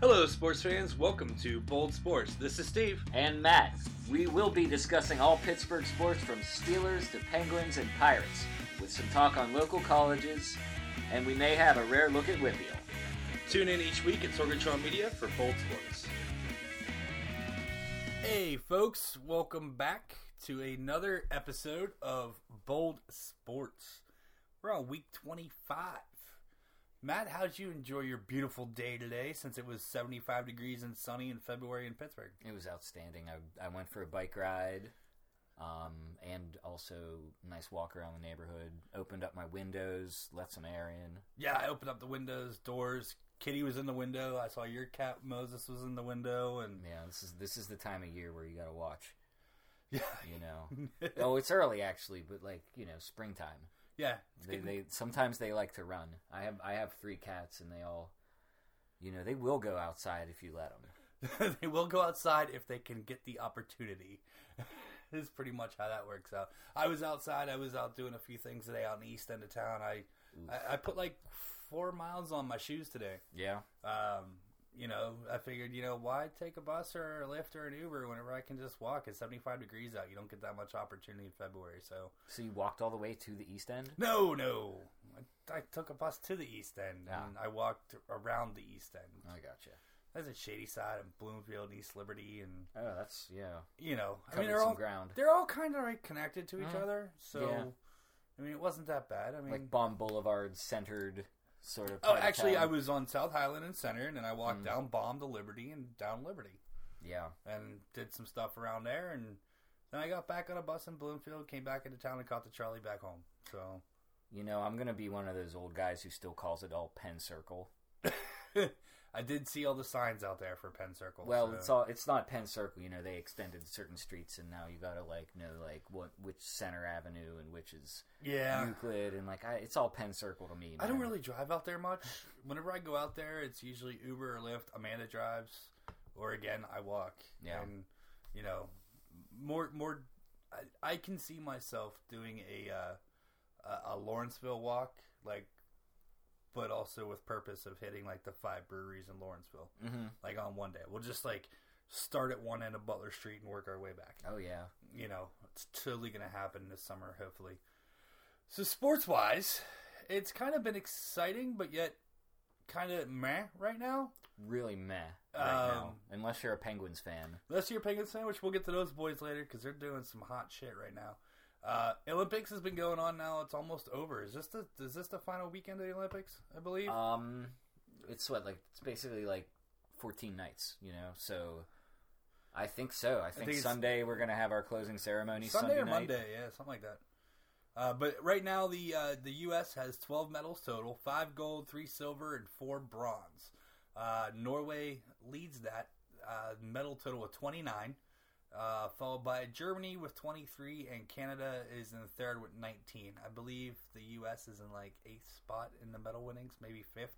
Hello, sports fans. Welcome to Bold Sports. This is Steve. and Matt. We will be discussing all Pittsburgh sports from Steelers to Penguins and Pirates, with some talk on local colleges, and we may have a rare look at Whitfield. Tune in each week at Sorgatron Media for Bold Sports. Hey, folks. Welcome back to another episode of Bold Sports. We're on week 25. Matt, how'd you enjoy your beautiful day today since it was 75 degrees and sunny in February in Pittsburgh? It was outstanding. I, I went for a bike ride, um, and also nice walk around the neighborhood. Opened up my windows, let some air in. Yeah, I opened up the windows, doors. Kitty was in the window. I saw your cat Moses was in the window, and Yeah, this is this is the time of year where you got to watch. yeah, You know, oh, it's early actually, but like you know, springtime. Yeah. They, getting- they sometimes they like to run. I have I have three cats, and they all, you know, they will go outside if you let them. they will go outside if they can get the opportunity. is pretty much how that works out. I was outside. I was out doing a few things today in the east end of town. I I, I put like four miles on my shoes today. Yeah, Um, you know, I figured, you know, why take a bus or a Lyft or an Uber whenever I can just walk? It's 75 degrees out. You don't get that much opportunity in February, so. so you walked all the way to the east end. No, no. I, I took a bus to the east end and Ah. I walked around the east end. I gotcha. There's a Shadyside of Bloomfield, East Liberty, and Oh, that's yeah. you know, I mean, they're some all ground. they're all kind of like connected to each other. So, Yeah. I mean, it wasn't that bad. I mean, Like Baum Boulevard centered sort of. oh, actually, town. I was on South Highland and Center, and then I Mm. walked down Baum to Liberty and down Liberty. Yeah, and did some stuff around there and then I got back on a bus in Bloomfield, came back into town and caught the Charlie back home. So you know, I'm gonna be one of those old guys who still calls it all Penn Circle. I did see all the signs out there for Penn Circle. Well, so- it's all it's not Penn Circle. You know, they extended certain streets, and now you gotta like know like what which Center Avenue and which is yeah. Euclid, and like I, it's all Penn Circle to me. I don't really drive out there much. Whenever I go out there, it's usually Uber or Lyft. Amanda drives, or again, I walk. Yeah. And you know, more more. I, I can see myself doing a uh, a, a Lawrenceville walk, like, but also with purpose of hitting like the five breweries in Lawrenceville, mm-hmm. like on one day. We'll just like start at one end of Butler Street and work our way back Oh yeah, you know, it's totally going to happen this summer, hopefully. So, sports wise, it's kind of been exciting, but yet kind of meh right now. really meh right Um, now. Unless you're a Penguins fan. Unless you're a Penguins fan, which we'll get to those boys later because they're doing some hot shit right now. Uh, Olympics has been going on now; it's almost over. Is this the is this the final weekend of the Olympics? I believe. Um, it's what like it's basically like 14 nights, you know. So I think so. I think, think Sunday we're gonna have our closing ceremony. Sunday, or night. Monday, yeah, something like that. Uh, but right now, the uh, the U.S. has 12 medals total: five gold, three silver, and four bronze. Uh, Norway leads that uh, medal total with 29, uh, followed by Germany with 23, and Canada is in the third with 19. I believe the U.S. is in like eighth spot in the medal winnings, maybe fifth,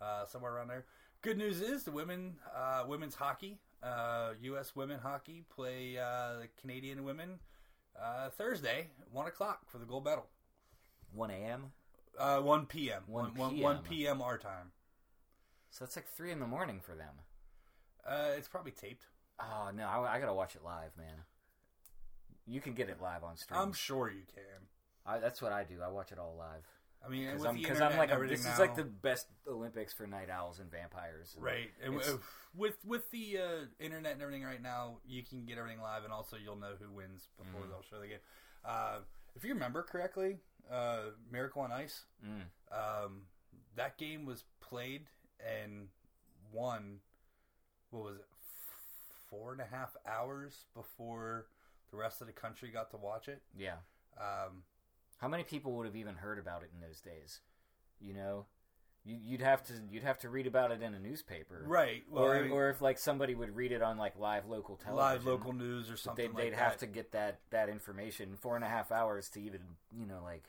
uh, somewhere around there. Good news is the women, uh, women's hockey, uh, U.S. women hockey play uh, the Canadian women uh, Thursday, one o'clock for the gold medal. 1 a.m. Uh, one p.m. 1 One- p.m.. one p.m. our time. So that's like three in the morning for them. Uh, it's probably taped. Oh no, I, I gotta watch it live, man. You can get it live on stream. I'm sure you can. I, that's what I do. I watch it all live I mean, because I'm, the 'cause internet I'm like and a, everything this now, is like the best Olympics for night owls and vampires. And right. And with with the uh, internet and everything right now, you can get everything live, and also you'll know who wins before Mm. they'll show the game. Uh, if you remember correctly, uh, Miracle on Ice, Mm. um, that game was played and won. What was it? Four and a half hours before the rest of the country got to watch it. yeah. Um, How many people would have even heard about it in those days? You know, you, you'd have to you'd have to read about it in a newspaper, Right. Well, or I mean- or if like somebody would read it on like live local television, live local news or something they'd, like they'd have to get that that information four and a half hours to even you know like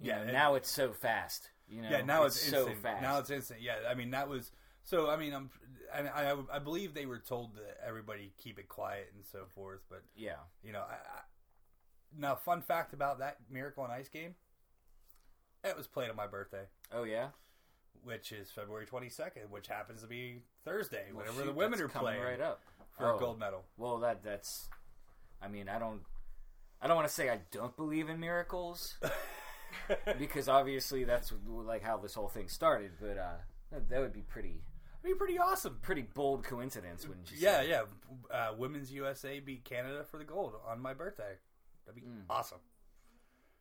you Yeah, know, now it's so fast. You know, Yeah, now it's, so instant. fast. Now it's instant. Yeah, I mean that was so. I mean, I'm and I I believe they were told that everybody keep it quiet and so forth. But yeah. you know, I, I, now fun fact about that Miracle on Ice game, it was played on my birthday. Oh yeah. which is February 22nd, which happens to be Thursday, Well, whenever shoot, the women are playing right up for Oh. a gold medal. Well, that that's. I mean, I don't. I don't want to say I don't believe in miracles because obviously that's like how this whole thing started. But uh, that, that would be pretty be pretty awesome. pretty bold coincidence, wouldn't you? Yeah, say? yeah. Uh, Women's USA beat Canada for the gold on my birthday. That'd be Mm. awesome.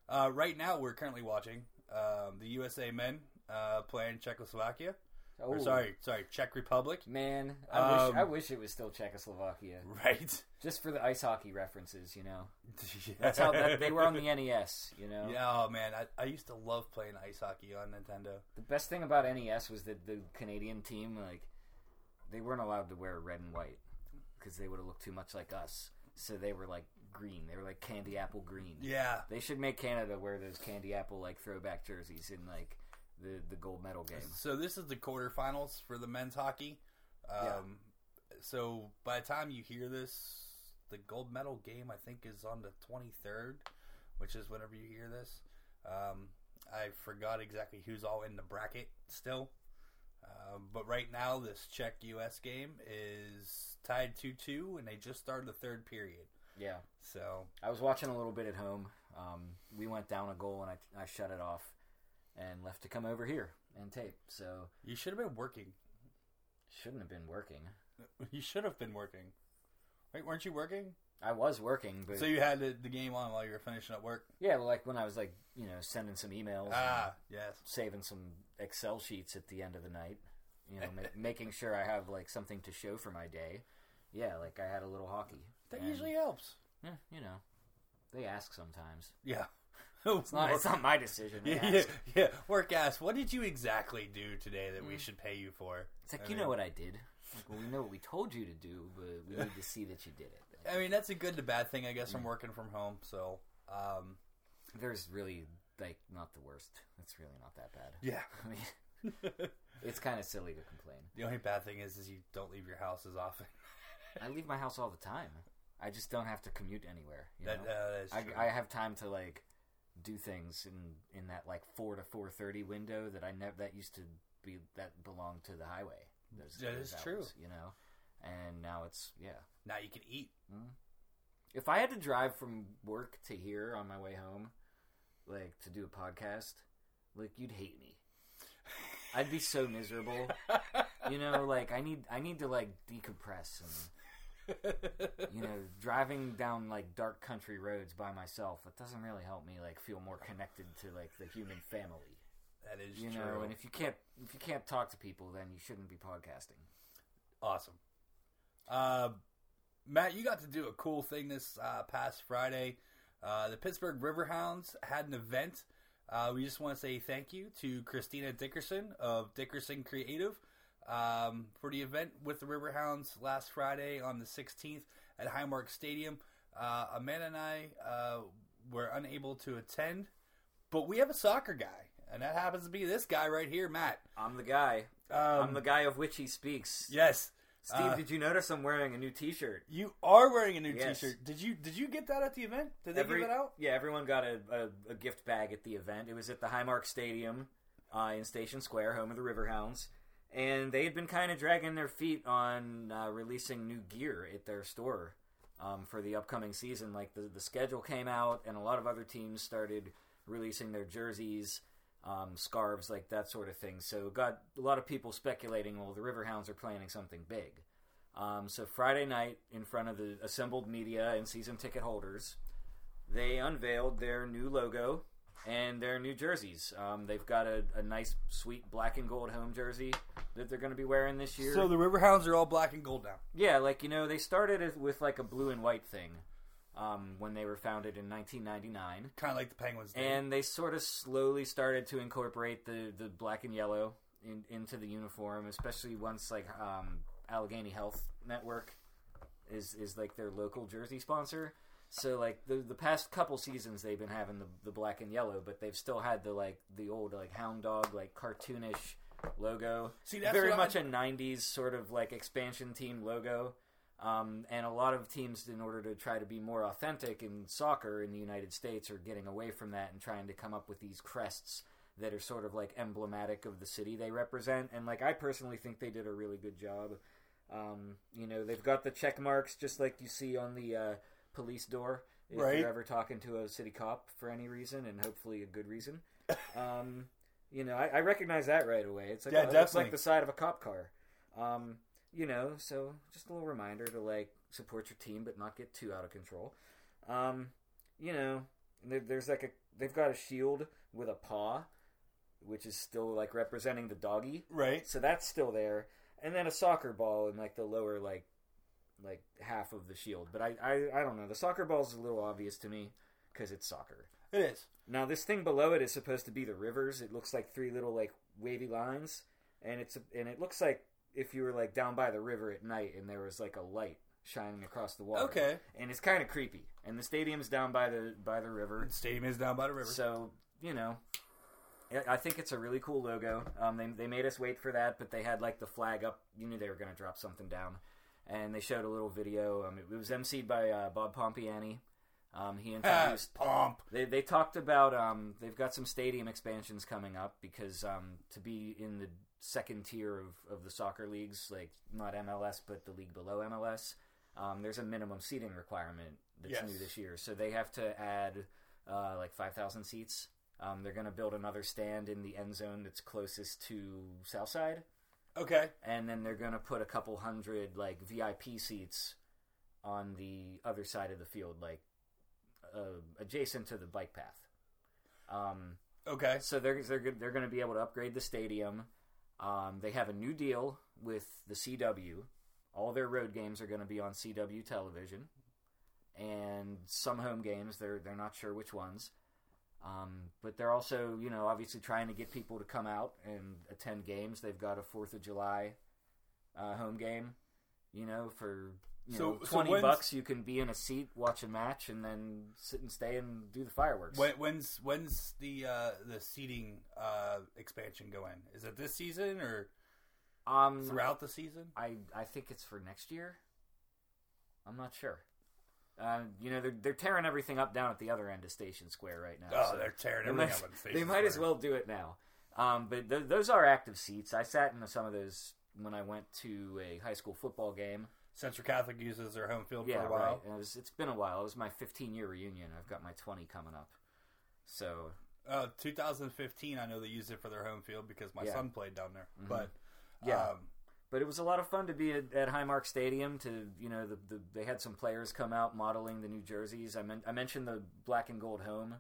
Uh, right now, we're currently watching um, the USA men uh, playing Czechoslovakia. Or Oh, sorry, sorry, Czech Republic. man. I wish Um, I wish it was still Czechoslovakia, Right. just for the ice hockey references. You know, that's how that, they were on the NES. You know, Yeah, oh man, I, I used to love playing ice hockey on Nintendo. The best thing about NES was that the Canadian team, like, they weren't allowed to wear red and white because they would have looked too much like us. So they were like green. They were like candy apple green. Yeah, They should make Canada wear those candy apple like throwback jerseys in like the the gold medal game. So this is the quarterfinals for the men's hockey. Um, Yeah. So by the time you hear this, the gold medal game I think is on the 23rd, which is whenever you hear this. Um, I forgot exactly who's all in the bracket still. Um, but right now, this Czech U.S. game is tied 2 2, and they just started the third period. Yeah, So, I was watching a little bit at home. Um, we went down a goal and I I shut it off and left to come over here and tape. So you should have been working. shouldn't have been working. You should have been working. Right? Weren't you working? I was working, but So you had the, the game on while you were finishing up work? yeah, like when I was like you know sending some emails. Ah, yes. saving some Excel sheets at the end of the night. You know, ma- making sure I have like something to show for my day. Yeah, like I had a little hockey. That And, usually helps. yeah, you know, they ask sometimes. Yeah. It's not. It's not my decision. Yeah, yeah, ask. yeah. Work ass. What did you exactly do today that we Mm. should pay you for? It's like I you mean- know what I did. Like, well, we know what we told you to do, but we need to see that you did it. I mean, that's a good to bad thing, I guess, Mm. from working from home. So, um, There's really like not the worst. It's really not that bad. yeah. I mean, it's kind of silly to complain. the only bad thing is, is you don't leave your house as often. I leave my house all the time. I just don't have to commute anywhere. You that, know? uh, that is true. I, I have time to like do things in in that like four to four thirty window that I never that used to be that belonged to the highway. Those, That those is true. You know, and now it's yeah. now you can eat. Mm-hmm. If I had to drive from work to here on my way home, like to do a podcast, like you'd hate me. I'd be so miserable. You know, like I need I need to like decompress and you know, driving down like dark country roads by myself, it doesn't really help me like feel more connected to like the human family. that is You true. know, and if you can't if you can't talk to people, then you shouldn't be podcasting. Awesome. Uh, Matt, you got to do a cool thing this uh, past Friday. Uh, the Pittsburgh Riverhounds had an event. Uh, we just want to say thank you to Christina Dickerson of Dickerson Creative um, for the event with the Riverhounds last Friday on the 16th at Highmark Stadium. Uh, Amanda and I uh, were unable to attend, but we have a soccer guy, and that happens to be this guy right here, Matt. I'm the guy. Um, I'm the guy of which he speaks. yes. Steve, Uh, did you notice I'm wearing a new T-shirt? You are wearing a new Yes. T-shirt. Did you did you get that at the event? Did they Every- give it out? Yeah, everyone got a, a, a gift bag at the event. It was at the Highmark Stadium uh, in Station Square, home of the Riverhounds. And they had been kind of dragging their feet on uh, releasing new gear at their store um, for the upcoming season. Like the, the schedule came out, and a lot of other teams started releasing their jerseys, um, scarves, like that sort of thing. So got a lot of people speculating. Well, the Riverhounds are planning something big. Um, so Friday night, in front of the assembled media and season ticket holders, they unveiled their new logo and their new jerseys. Um, they've got a, a nice, sweet black and gold home jersey that they're going to be wearing this year. So the Riverhounds are all black and gold now. yeah, like you know, they started with like a blue and white thing um, when they were founded in 1999, Kind of like the Penguins. Did. and they sort of slowly started to incorporate the the black and yellow in, into the uniform, especially once like um, Allegheny Health Network is is like their local jersey sponsor. So like the the past couple seasons they've been having the, the black and yellow, but they've still had the like the old like hound dog like cartoonish logo. See, that's very much I- a '90s sort of like expansion team logo. Um, and a lot of teams, in order to try to be more authentic in soccer in the United States, are getting away from that and trying to come up with these crests that are sort of like emblematic of the city they represent. And like I personally think they did a really good job. Um, you know, they've got the check marks just like you see on the uh, police door if Right. you're ever talking to a city cop for any reason, and hopefully a good reason. um, you know, I, I recognize that right away. It's like Yeah, oh, definitely. like the side of a cop car. Um, you know, so just a little reminder to like support your team, but not get too out of control. Um, you know, there, there's like a they've got a shield with a paw, which is still like representing the doggy. Right. So that's still there, and then a soccer ball in like the lower like like half of the shield. But I I, I don't know. The soccer ball's a little obvious to me because it's soccer. It is. Now this thing below it is supposed to be the rivers. It looks like three little like wavy lines, and it's and it looks like if you were like down by the river at night and there was like a light shining across the water. Okay. And it's kind of creepy. And the stadium's down by the by the river. The stadium is down by the river. So you know, I- I think it's a really cool logo. Um, they they made us wait for that, but they had like the flag up. You knew they were going to drop something down, and they showed a little video. Um, it, was emceed by uh, Bob Pompiani. Um, he Ah, introduced. pomp. They they talked about um, they've got some stadium expansions coming up because um, to be in the second tier of, of the soccer leagues, like not MLS but the league below MLS, um, there's a minimum seating requirement that's Yes. new this year. So they have to add uh, like five thousand seats. Um, they're going to build another stand in the end zone that's closest to Southside, Okay. and then they're going to put a couple hundred like VIP seats on the other side of the field, like uh, adjacent to the bike path. Um, Okay. so they're they're they're going to be able to upgrade the stadium. Um, they have a new deal with the CW. All their road games are going to be on CW television, and some home games they're they're not sure which ones. Um, but they're also you know obviously trying to get people to come out and attend games. They've got a Fourth of July uh, home game. You know for. You So- know, twenty when's- bucks, you can be in a seat, watch a match, and then sit and stay and do the fireworks. When, when's when's the uh, the seating uh, expansion go in? Is it this season or um, throughout the season? I I think it's for next year. I'm not sure. Uh, you know, they're they're tearing everything up down at the other end of Station Square right now. Oh, so they're tearing they everything might, up on Station they might as well do it now. Um, but th- those are active seats. I sat in some of those when I went to a high school football game. Central Catholic uses their home field Yeah, for a while. right. It was, it's been a while. It was my 15 year reunion. I've got my 20 coming up. So Uh, 2015, I know they used it for their home field because my Yeah. son played down there. Mhm. But Yeah. um, but it was a lot of fun to be at, at Highmark Stadium. To you know, the, the they had some players come out modeling the new jerseys. I, men- I mentioned the black and gold home.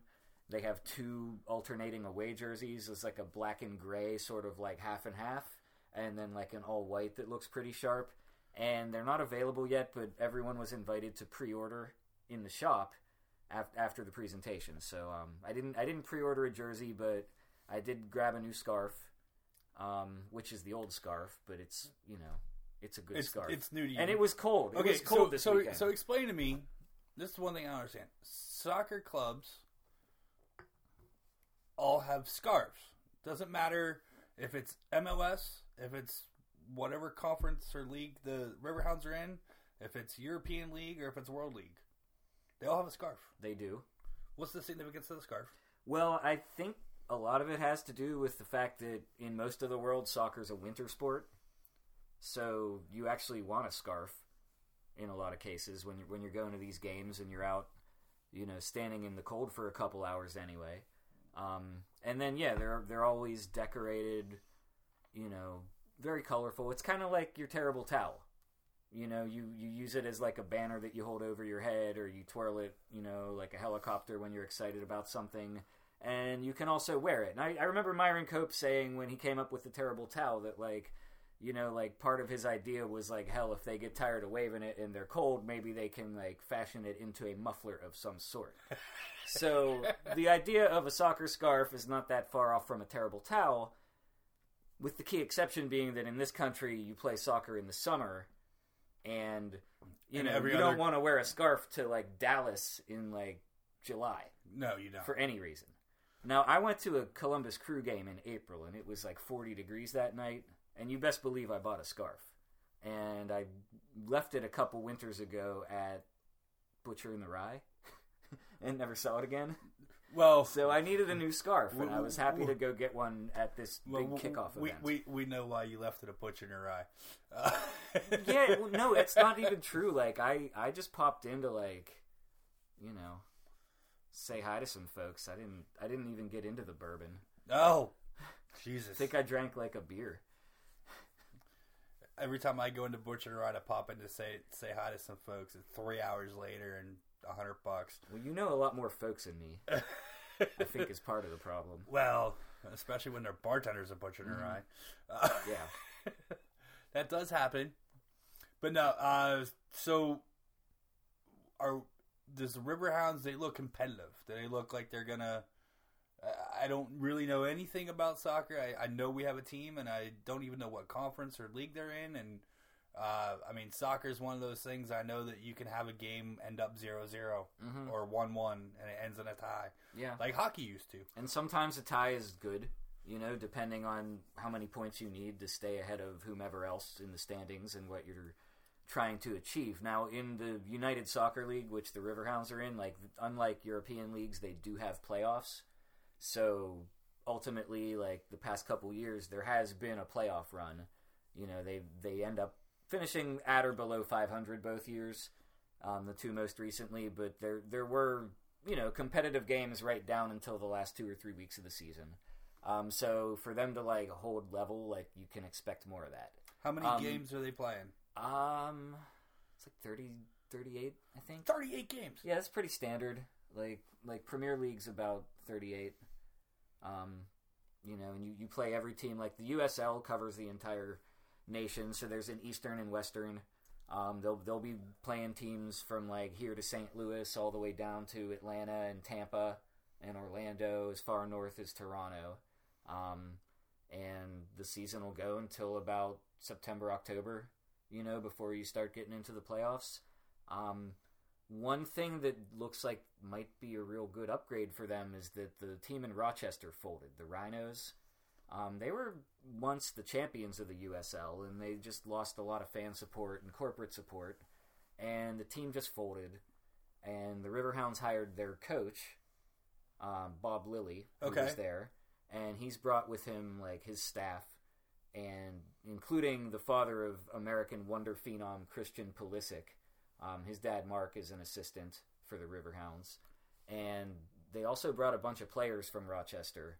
They have two alternating away jerseys. It's like a black and gray, sort of like half and half, and then like an all white that looks pretty sharp. And they're not available yet, but everyone was invited to pre-order in the shop af- after the presentation. So um, I didn't I didn't pre-order a jersey, but I did grab a new scarf um, which is the old scarf, but it's you know it's a good it's scarf. it's new to you. and it was cold. It okay. was cold so this so weekend. so explain to me. This is one thing I don't understand. Soccer clubs all have scarves. Doesn't matter if it's MLS, if it's whatever conference or league the Riverhounds are in, if it's European League or if it's World League. They all have a scarf. they do. What's the significance of the scarf? Well, I think a lot of it has to do with the fact that in most of the world, soccer's a winter sport. So you actually want a scarf in a lot of cases when you're when you're going to these games and you're out, you know, standing in the cold for a couple hours anyway. Um, and then yeah, they're they're always decorated, you know, very colorful. It's kind of like your terrible towel. You know, you, you use it as like a banner that you hold over your head, or you twirl it, you know, like a helicopter when you're excited about something. And you can also wear it. And I, I remember Myron Cope saying when he came up with the terrible towel that like, you know, like part of his idea was like, hell, if they get tired of waving it and they're cold, maybe they can like fashion it into a muffler of some sort. so the idea of a soccer scarf is not that far off from a terrible towel, with the key exception being that in this country you play soccer in the summer, and you And know you other- don't want to wear a scarf to like Dallas in like July No, you don't. for any reason. Now, I went to a Columbus Crew game in April, and it was like 40 degrees that night, and you best believe I bought a scarf. And I left it a couple winters ago at Butcher and the Rye, and never saw it again. Well, So I needed a new scarf, and I was happy W- to go get one at this well, big kickoff we, event. we we know why you left it a Butcher and the Rye. Uh, yeah, well, no, it's not even true. Like I, I just popped into like, you know, say hi to some folks. I didn't, I didn't even get into the bourbon. Oh, Jesus! I think I drank like a beer. Every time I go into butcher and ride, I pop in to say say hi to some folks. And three hours later, and a hundred bucks. Well, you know a lot more folks than me. I think is part of the problem. Well, especially when their bartenders are butcher in Mm-hmm. their. Uh, Yeah. that does happen. But no, uh, so are does the Riverhounds? They look competitive. Do they look like they're gonna? I- I don't really know anything about soccer. I, I know we have a team, and I don't even know what conference or league they're in. And uh, I mean, soccer is one of those things. I know that you can have a game end up 0-0 Mhm. or one-one, and it ends in a tie, Yeah. like hockey used to. And sometimes a tie is good, you know, depending on how many points you need to stay ahead of whomever else in the standings and what you're trying to achieve. Now, in the United Soccer League, which the Riverhounds are in, like unlike European leagues, they do have playoffs. So ultimately, like the past couple years, there has been a playoff run. You know, they they end up finishing at or below 500 both years, um, the two most recently. But there there were you know competitive games right down until the last two or three weeks of the season. Um, so for them to like hold level, like you can expect more of that. How many Um, games are they playing? Um, it's like 30, 38, I think. Thirty-eight games. Yeah, that's pretty standard. Like like Premier League's about thirty eight. Um, you know, and you, you play every team. Like the USL covers the entire nation, so there's an Eastern and Western. Um, they'll they'll be playing teams from like here to St. Louis, all the way down to Atlanta and Tampa and Orlando, as far north as Toronto. Um, and the season will go until about September, October. You know, before you start getting into the playoffs. Um, one thing that looks like might be a real good upgrade for them is that the team in Rochester folded, the Rhinos. Um, they were once the champions of the USL, and they just lost a lot of fan support and corporate support, and the team just folded. And the Riverhounds hired their coach, um, Bob Lilley, who Okay. was there, and he's brought with him like his staff, and including the father of American wonder phenom Christian Pulisic. Um, his dad, Mark, is an assistant for the Riverhounds. And they also brought a bunch of players from Rochester.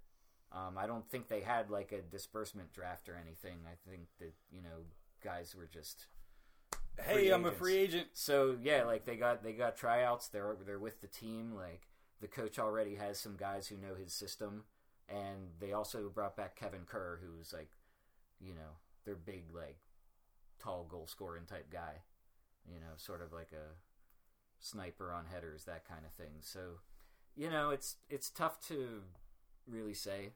Um, I don't think they had like a disbursement draft or anything. I think that, you know, guys were just. Hey, I'm a free agent. So yeah, like they got they got tryouts. They're they're with the team. Like the coach already has some guys who know his system, and they also brought back Kevin Kerr, who's like, you know, their big like tall goal scoring type guy. You know, sort of like a sniper on headers, that kind of thing. So, you know, it's it's tough to really say,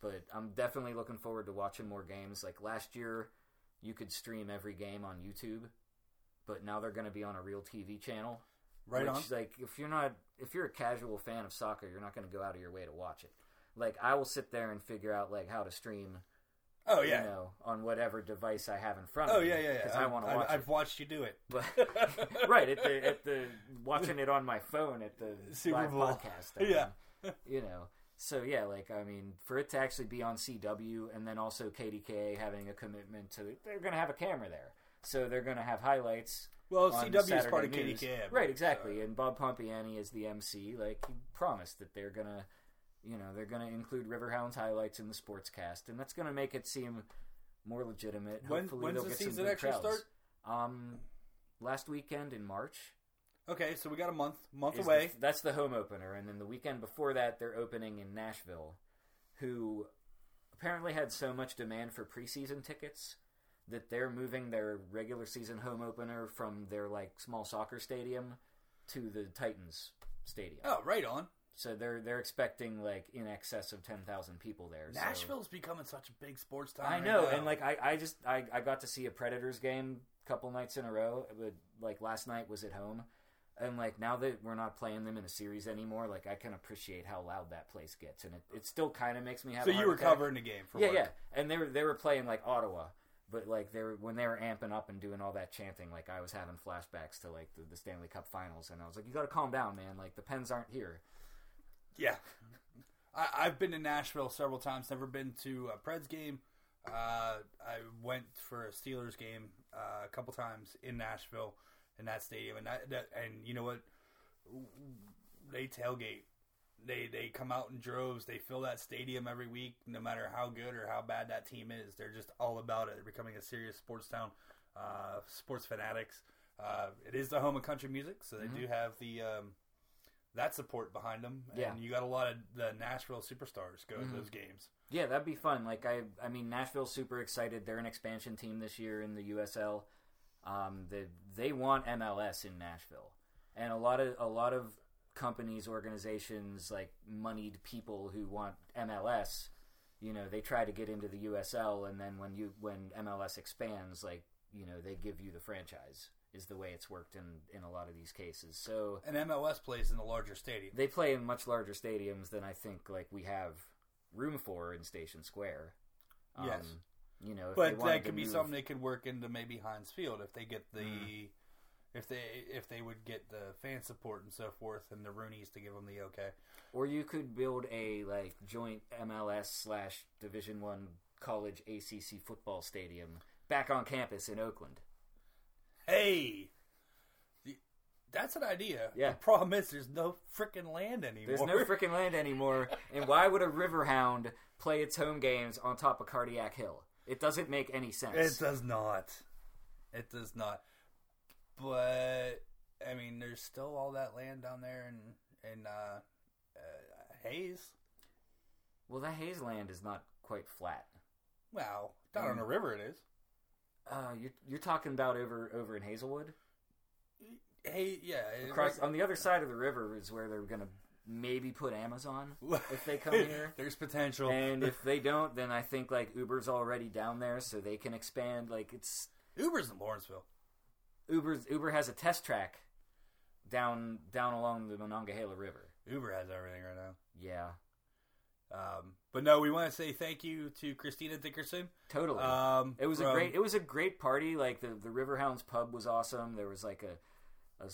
but I'm definitely looking forward to watching more games. Like last year, you could stream every game on YouTube, but now they're going to be on a real TV channel. Right which, on. Like if you're not if you're a casual fan of soccer, you're not going to go out of your way to watch it. Like I will sit there and figure out like how to stream. Oh yeah. You know, on whatever device I have in front Oh of me. yeah, yeah, yeah. Because I want to I've, watch I've it. watched you do it. But right at the at the watching it on my phone at the Super live Bowl. podcast. I Yeah. mean, you know. So yeah, like I mean, for it to actually be on CW and then also KDKA having a commitment to, they're going to have a camera there, so they're going to have highlights. Well, CW is Saturday part of news. KDKA. right? Exactly. And Bob Pompiani is the MC. Like he promised that they're gonna, you know, they're gonna include Riverhounds highlights in the sportscast, and that's gonna make it seem more legitimate. When- Hopefully, when's they'll the get season some good actually crowds. start? Um, last weekend in March. Okay, so we got a month, month is away. the- that's the home opener, and then the weekend before that, they're opening in Nashville, who apparently had so much demand for preseason tickets that they're moving their regular season home opener from their like small soccer stadium to the Titans stadium. oh, right on. So they're they're expecting like in excess of ten thousand people there. so- Nashville's becoming such a big sports town. I right know, now. and like I, I just I, I got to see a Predators game a couple nights in a row. But like last night was at home, and like now that we're not playing them in a series anymore, like I can appreciate how loud that place gets, and it, it still kind of makes me have. so a you heart were attack. covering the game for yeah, work. yeah, and they were they were playing like Ottawa, but like they were when they were amping up and doing all that chanting, like I was having flashbacks to like the, the Stanley Cup Finals, and I was like, you got to calm down, man. Like the Pens aren't here. Yeah, I, I've been to Nashville several times. Never been to a Preds game. Uh, I went for a Steelers game uh, a couple times in Nashville in that stadium, and that, that and you know what? They tailgate. They they come out in droves. They fill that stadium every week, no matter how good or how bad that team is. They're just all about it. They're becoming a serious sports town, uh, sports fanatics. Uh, it is the home of country music, so they do have the um, that support behind them. And Yeah. you got a lot of the Nashville superstars go to those games. Yeah, that'd be fun. Like I, I mean, Nashville's super excited. They're an expansion team this year in the USL. Um, they they want MLS in Nashville, and a lot of a lot of companies, organizations, like moneyed people who want MLS. You know, they try to get into the USL, and then when you when MLS expands, like you know, they give you the franchise. Is the way it's worked in in a lot of these cases. So And MLS plays in the larger stadium. they play in much larger stadiums than I think like we have room for in Station Square. Um, Yes. you know, if But that could be something they could work into maybe Heinz Field if they get the Mm. if they if they would get the fan support and so forth and the Rooneys to give them the okay. or you could build a like joint MLS slash Division One college ACC football stadium back on campus in Oakland. Hey, that's an idea. Yeah. The problem is there's no freaking land anymore. There's no freaking land anymore, and why would a Riverhound play its home games on top of Cardiac Hill? It doesn't make any sense. It does not. It does not. But I mean, there's still all that land down there in in uh, uh, Hays. well, that Hays land is not quite flat. Well, down Mm. on the river it is. Uh, you're, you're talking about over over in Hazelwood. Hey, yeah. Across on the other side of the river is where they're gonna maybe put Amazon if they come here. There's potential. and if they don't, then I think like Uber's already down there, so they can expand. Like it's Uber's in Lawrenceville. Uber's Uber has a test track down down along the Monongahela River. Uber has everything right now. Yeah, Um, but no, we want to say thank you to Christina Dickerson. totally. Um, it was a great it was a great party. Like the the Riverhounds pub was awesome. There was like a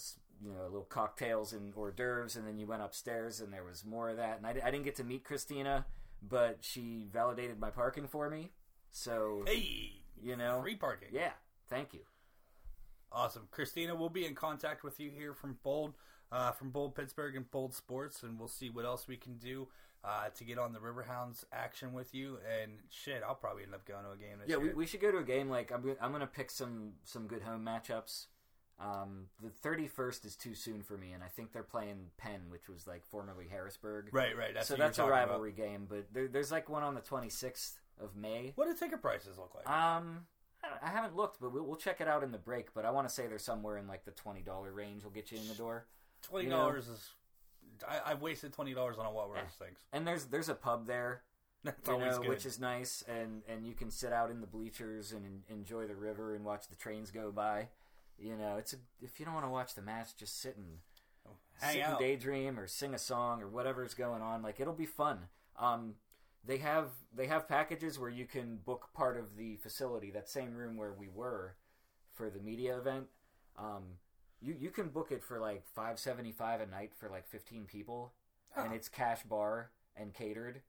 you know little cocktails and hors d'oeuvres, and then you went upstairs and there was more of that. And I, I didn't get to meet Christina, but she validated my parking for me. So Hey, you know, free parking. yeah, thank you. Awesome, Christina. We'll be in contact with you here from Bold, uh, from Bold Pittsburgh and Bold Sports, and we'll see what else we can do uh, to get on the Riverhounds action with you. And shit, I'll probably end up going to a game this Yeah, we, we should go to a game. Like I'm, I'm gonna pick some some good home matchups. Um, the 31st is too soon for me, and I think they're playing Penn, which was like formerly Harrisburg. right, right. That's so that's a talking about. rivalry game. But there, there's like one on the 26th of May. What do ticket prices look like? Um, I- haven't looked, but we'll, we'll check it out in the break. But I want to say they're somewhere in like the twenty dollar range. Will get you in the door. Twenty dollars is. I, I've wasted twenty dollars on a what worse things. And there's there's a pub there, That's always know, good. which is nice, and and you can sit out in the bleachers and en- enjoy the river and watch the trains go by. You know, it's a, if you don't want to watch the match, just sit and Hang sit out. and daydream or sing a song or whatever's going on. Like it'll be fun. Um, they have they have packages where you can book part of the facility, that same room where we were for the media event. Um, you you can book it for like five seventy five a night for like fifteen people, and it's cash bar and catered.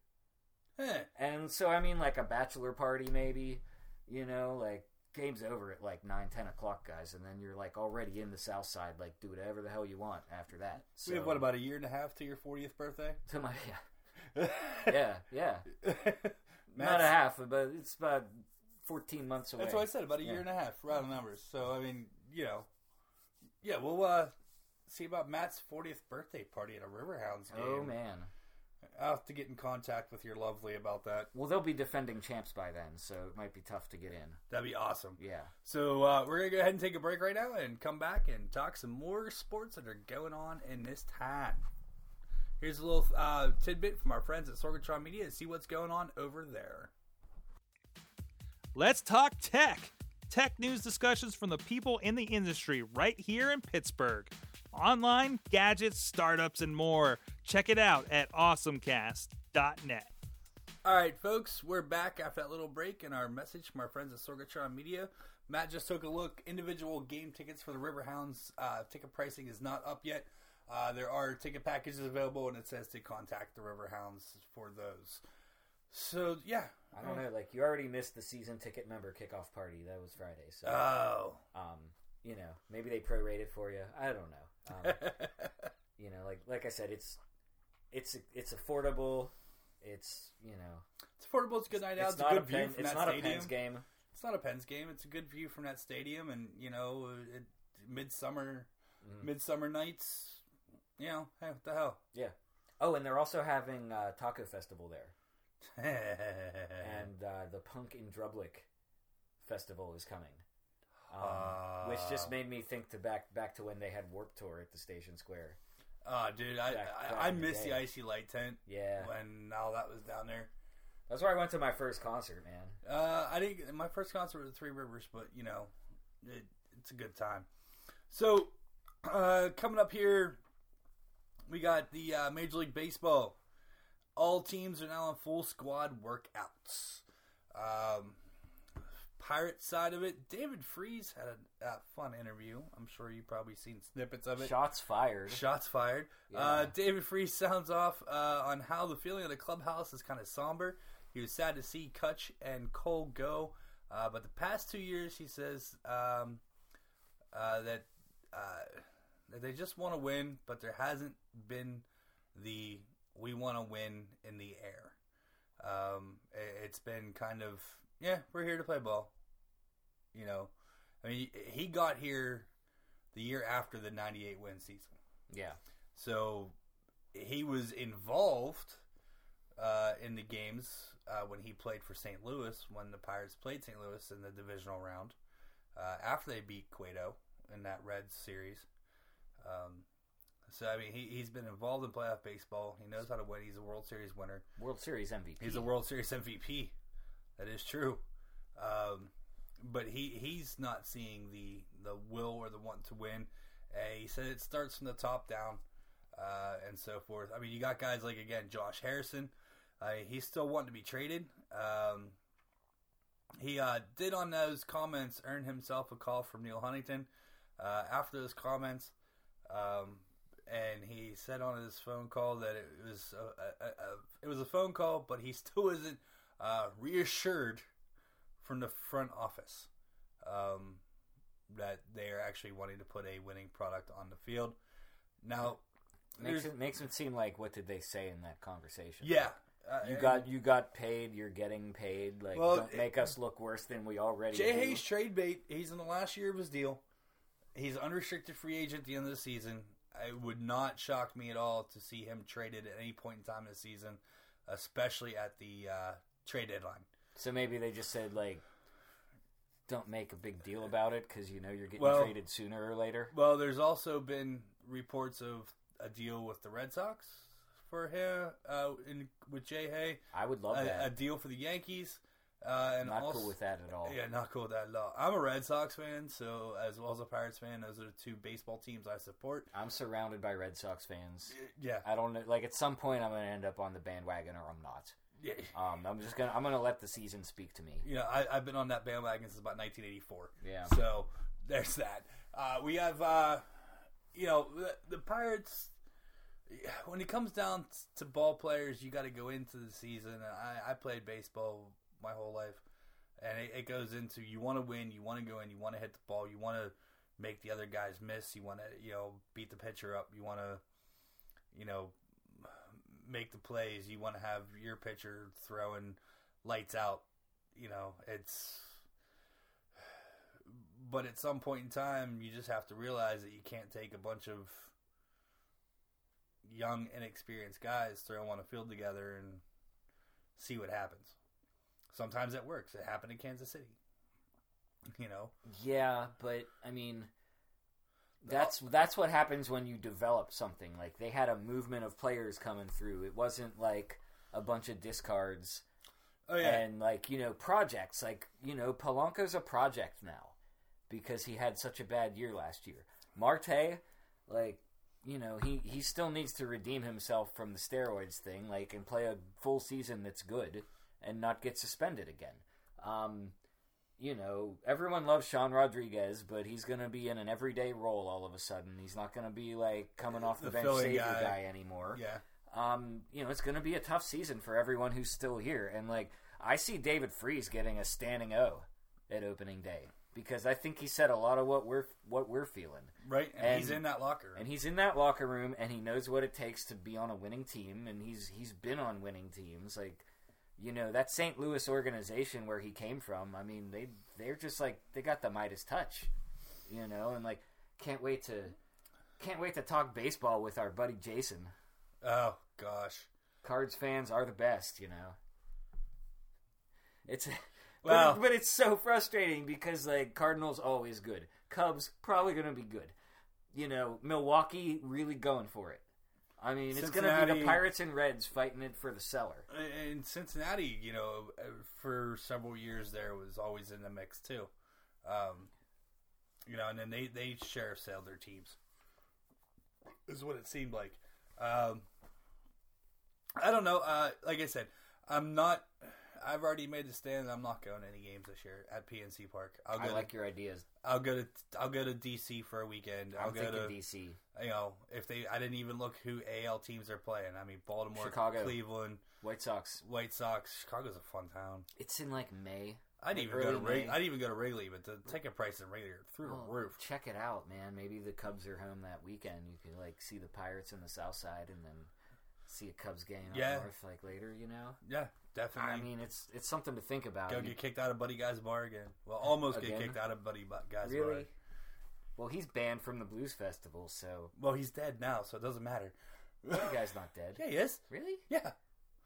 Eh, And so I mean, like a bachelor party, maybe. You know, like game's over at like nine, ten o'clock, guys, and then you're like already in the South Side. Like do whatever the hell you want after that. So, we have what about a year and a half to your fortieth birthday? to my yeah, yeah, yeah. Not a half, but it's about fourteen months away. That's what I said. About a year Yeah. and a half, round numbers. So I mean, you know, yeah, we'll uh, see about Matt's 40th birthday party at a Riverhounds game. Oh man. I'll have to get in contact with your lovely about that. Well, they'll be defending champs by then, so it might be tough to get in. That'd be awesome. Yeah. So uh, we're gonna go ahead and take a break right now and come back and talk some more sports that are going on in this time. Here's a little uh, tidbit from our friends at Sorgatron Media to see what's going on over there. Let's talk tech. Tech news discussions from the people in the industry right here in Pittsburgh. Online, gadgets, startups, and more. Check it out at awesomecast.net. All right, folks, we're back after that little break and our message from our friends at Sorgatron Media. Matt just took a look. Individual game tickets for the Riverhounds uh, ticket pricing is not up yet. Uh, there are ticket packages available, and it says to contact the Riverhounds for those. So yeah, I don't know. Like you already missed the season ticket member kickoff party. That was Friday. So, Oh, um, you know, maybe they prorate it for you. I don't know. Um, you know, like like I said, it's it's it's affordable. It's you know, it's affordable. It's a good night out. it's It's, not a a good view Penn, from it's that not a stadium. Pens game. It's not a Pens game. It's a good view from that stadium, and you know, it, midsummer, Mhm. midsummer nights. You know, hey, what the hell? Yeah. Oh, and they're also having uh, taco festival there, and uh, the Punk in Drublic festival is coming. Um, which just made me think to back back to when they had Warp Tour at the Station Square. Oh, dude, I Back- I, back I the miss the day. icy light tent Yeah, when all that was down there. that's where I went to my first concert, man. Uh, I didn't. My first concert was Three Rivers, but you know, it, it's a good time. So, uh, coming up here, we got the uh, Major League Baseball. All teams are now on full squad workouts. Um, Pirate side of it, David Freese had a, a fun interview. I'm sure you've probably seen snippets of it. Shots fired. Shots fired. Uh, David Freese sounds off uh, on how the feeling of the clubhouse is kind of somber. He was sad to see Kutch and Cole go, uh, but the past two years, he says um, uh, that uh, that they just want to win, but there hasn't been the "we want to win" in the air. Um, it- it's been kind of yeah, we're here to play ball. You know, I mean, he got here the year after the '98 win season. Yeah. So he was involved uh, in the games uh, when he played for St. Louis when the Pirates played St. Louis in the divisional round uh, after they beat Cueto in that Reds series. Um, so I mean, he he's been involved in playoff baseball. He knows how to win. He's a World Series winner. World Series MVP. He's a World Series MVP. That is true. Um, but he he's not seeing the the will or the want to win. Uh, he said it starts from the top down uh, and so forth. I mean, you got guys like again Josh Harrison. Uh, he's still wanting to be traded. Um, he uh, did on those comments earn himself a call from Neal Huntington uh, after those comments. Um, and he said on his phone call that it was a, a, a, it was a phone call, but he still isn't uh, reassured from the front office um, that they are actually wanting to put a winning product on the field. Now, makes it makes it seem like what did they say in that conversation? yeah, uh, You got you got paid. You're getting paid. Like, Well, don't it- make us look worse than we already. Jay do. Hayes trade bait. He's in the last year of his deal. He's unrestricted free agent at the end of the season. It would not shock me at all to see him traded at any point in time this season, especially at the uh, trade deadline. So maybe they just said like, don't make a big deal about it because you know you're getting Well- traded sooner or later. Well, there's also been reports of a deal with the Red Sox for him uh, in, with Jay Hay, I would love a, a deal for the Yankees, uh, and Not also cool with that at all. Yeah, not cool with that at all. I'm a Red Sox fan, so as well as a Pirates fan, those are the two baseball teams I support. I'm surrounded by Red Sox fans. Yeah, I don't. Like at some point, I'm gonna end up on the bandwagon, or I'm not. yeah. Um, I'm just gonna I'm gonna let the season speak to me. You know, I, I've been on that bandwagon since about 1984. Yeah. So there's that. Uh, we have, uh, you know, the, the Pirates. When it comes down to ball players, you got to go into the season. I, I played baseball my whole life, and it, it goes into you want to win, you want to go in, you want to hit the ball, you want to make the other guys miss, you want to you know beat the pitcher up, you want to you know make the plays, you want to have your pitcher throwing lights out. You know, it's but at some point in time, you just have to realize that you can't take a bunch of young, inexperienced guys throw on a field together and see what happens. Sometimes it works. It happened in Kansas City. You know, Yeah, but I mean, that's that's what happens when you develop something. Like they had a movement of players coming through. It wasn't like a bunch of discards oh yeah, and like you know projects. Like you know, Polanco's a project now because he had such a bad year last year. Marte, like you know, he he still needs to redeem himself from the steroids thing, like and play a full season that's good and not get suspended again. Um, you know, everyone loves Sean Rodriguez, but he's going to be in an everyday role all of a sudden. He's not going to be like coming off the, The bench filling savior guy. guy, anymore. Yeah. Um, you know, it's going to be a tough season for everyone who's still here. And like, I see David Freese getting a standing O at opening day because I think he said a lot of what we're what we're feeling. Right. And, And- he's in that locker room. And he's in that locker room, and he knows what it takes to be on a winning team, and he's he's been on winning teams. Like, you know, that St. Louis organization where he came from. I mean, they they're just like they got the Midas touch, you know, and like can't wait to can't wait to talk baseball with our buddy Jason. oh gosh. Cards fans are the best, you know. It's Well- but, but it's so frustrating because like Cardinals always good, Cubs probably going to be good. You know, Milwaukee really going for it. I mean, it's going to be the Pirates and Reds fighting it for the cellar. And Cincinnati, you know, uh, for several years there was always in the mix too. Um, you know, and then they they sheriff sailed their teams. Is what it seemed like. Um, I don't know. Uh, like I said, I'm not. I've already made the stand. I'm not going to any games this year at PNC Park. I'll I go. like to, your ideas. I'll go to. I'll go to DC for a weekend. I'll I'm go to. DC. You know, if they. I didn't even look who AL teams are playing. I mean, Baltimore, Chicago. Cleveland, White Sox. White Sox. Chicago's a fun town. It's in like May. I'd Like even go to May. I'd even go to Wrigley, but the ticket price in Wrigley are through Well, the roof. Check it out, man. Maybe the Cubs are home that weekend. You could like see the Pirates in the South Side, and then see a Cubs game Yeah. up north like later. You know. Yeah, definitely. I mean, it's it's something to think about. go get kicked out of Buddy Guy's bar again. Well, almost get kicked out of Buddy Bu- Guy's bar. really? Well, he's banned from the Blues Festival, so Well, he's dead now, so it doesn't matter. the guy's not dead. yeah, he is. Really? Yeah,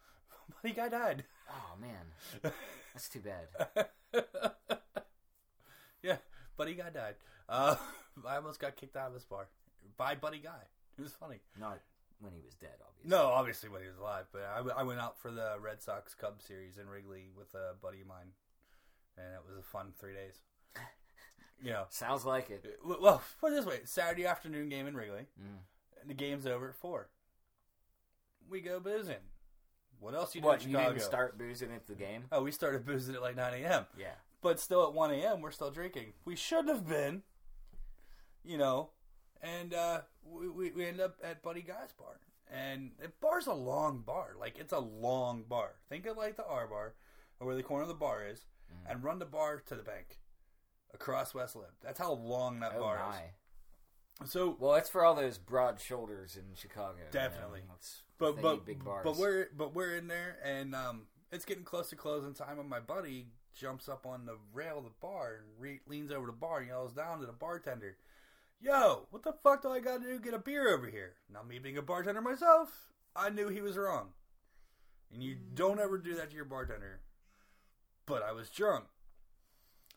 Buddy Guy died. Oh man, that's too bad. yeah, Buddy Guy died. Uh, I almost got kicked out of his bar by Buddy Guy. It was funny. Not when he was dead, obviously. No, obviously when he was alive, but I, I went out for the Red Sox Cubs series in Wrigley with a buddy of mine, and it was a fun three days. You know, Sounds like it. well, put it this way: Saturday afternoon game in Wrigley, Mm. and the game's over at four. We go boozing. What else you do What you Chicago? didn't start boozing at the game? Oh, we started boozing at like nine a.m. Yeah. but still at 1 a.m. we're still drinking. We should have been, you know, and uh, we, we we end up at Buddy Guy's bar, and the bar's a long bar, like it's a long bar. Think of like the R bar, or where the corner of the bar is, Mm-hmm. and run the bar to the bank across West Lib. That's how long that Oh bar my. is. So, Well, it's for all those broad shoulders in Chicago. you know. Definitely. That's- but but big bars. but we're but we're in there, and um, it's getting close to closing time, and my buddy jumps up on the rail of the bar and re- leans over the bar and yells down to the bartender, "Yo, what the fuck do I got to do to get a beer over here?" Now, me being a bartender myself, I knew he was wrong, and you mm. don't ever do that to your bartender. But I was drunk,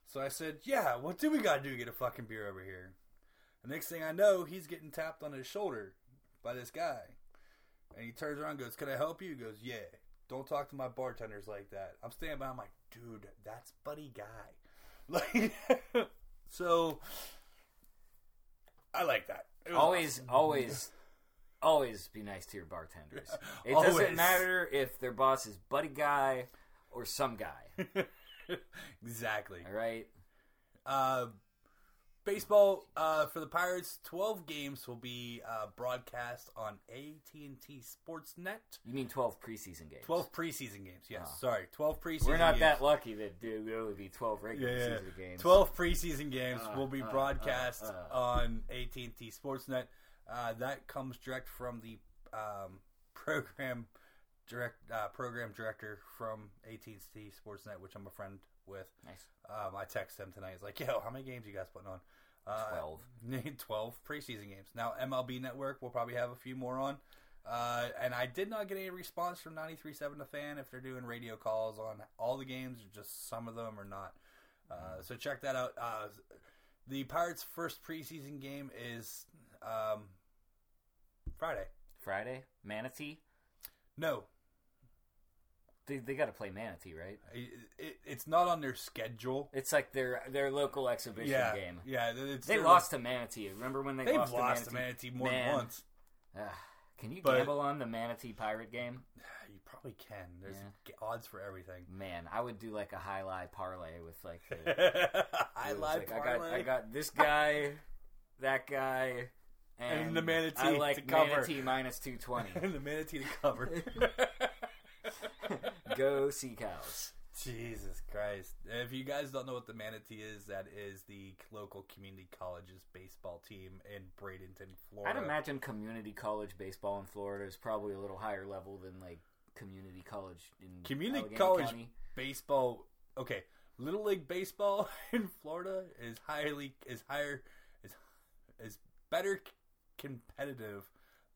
so I said, "Yeah, what do we got to do to get a fucking beer over here?" The next thing I know, he's getting tapped on his shoulder by this guy. And he turns around and goes, Can I help you? He goes, Yeah. Don't talk to my bartenders like that. I'm standing by, I'm like, dude, that's Buddy Guy. Like so I like that. Always, awesome. always, always be nice to your bartenders. It Always. doesn't matter if their boss is buddy guy or some guy. exactly. All right. Uh baseball uh, for the Pirates, 12 games will be uh, broadcast on AT&T Sportsnet. You mean twelve preseason games? 12 preseason games. Yes, Oh. sorry. 12 preseason games. We're not games. that lucky that there will be twelve regular yeah, yeah. season games. 12 preseason games Uh, will be uh, broadcast uh, uh. on AT&T Sportsnet. Uh, that comes direct from the um, program direct uh, program director from AT&T Sportsnet, which I'm a friend with. Nice. Um, I text him tonight. He's like, "Yo, how many games you guys putting on?" Uh, 12. 12 preseason games. Now MLB Network will probably have a few more on. Uh, and I did not get any response from 93.7 The Fan if they're doing radio calls on all the games or just some of them or not. Uh, so check that out. Uh, the Pirates' first preseason game is um, Friday. Friday, Manatee. No, They, they got to play Manatee, right? it, it, it's not on their schedule. It's like their their local exhibition Yeah, game. yeah. It's They lost to Manatee. Remember when they They've lost, lost to to Manatee? Manatee more Man. than once. Can you But- gamble on the Manatee Pirate game? You probably can. There's Yeah. odds for everything. Man, I would do like a high lie parlay with like the. I it was lied. I got I got this guy, that guy, and, And the manatee I to like cover. manatee minus two twenty. and the manatee to cover. Go sea cows. Jesus Christ! If you guys don't know what the manatee is, that is the local community college's baseball team in Bradenton, Florida. I'd imagine community college baseball in Florida is probably a little higher level than like community college in Community Allegheny college County. baseball. Okay, little league baseball in Florida is highly is higher is is better competitive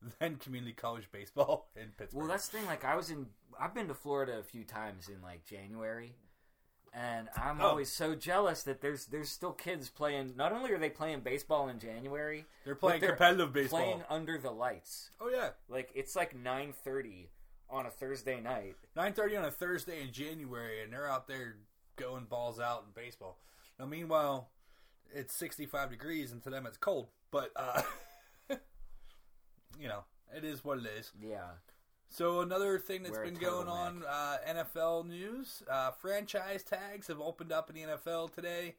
than community college baseball in Pittsburgh. Well, that's the thing. Like, I was in. I've been to Florida a few times in like January, and I'm Oh. always so jealous that there's there's still kids playing. Not only are they playing baseball in January, they're playing they're competitive baseball. playing under the lights. oh yeah, Like it's like nine thirty on a Thursday night. nine thirty on a Thursday in January, and they're out there going balls out in baseball. Now, meanwhile, it's sixty five degrees, and to them it's cold. But uh, you know, it is what it is. Yeah, So another thing that's Wear a been going on, uh, NFL news, uh, franchise tags have opened up in the NFL today.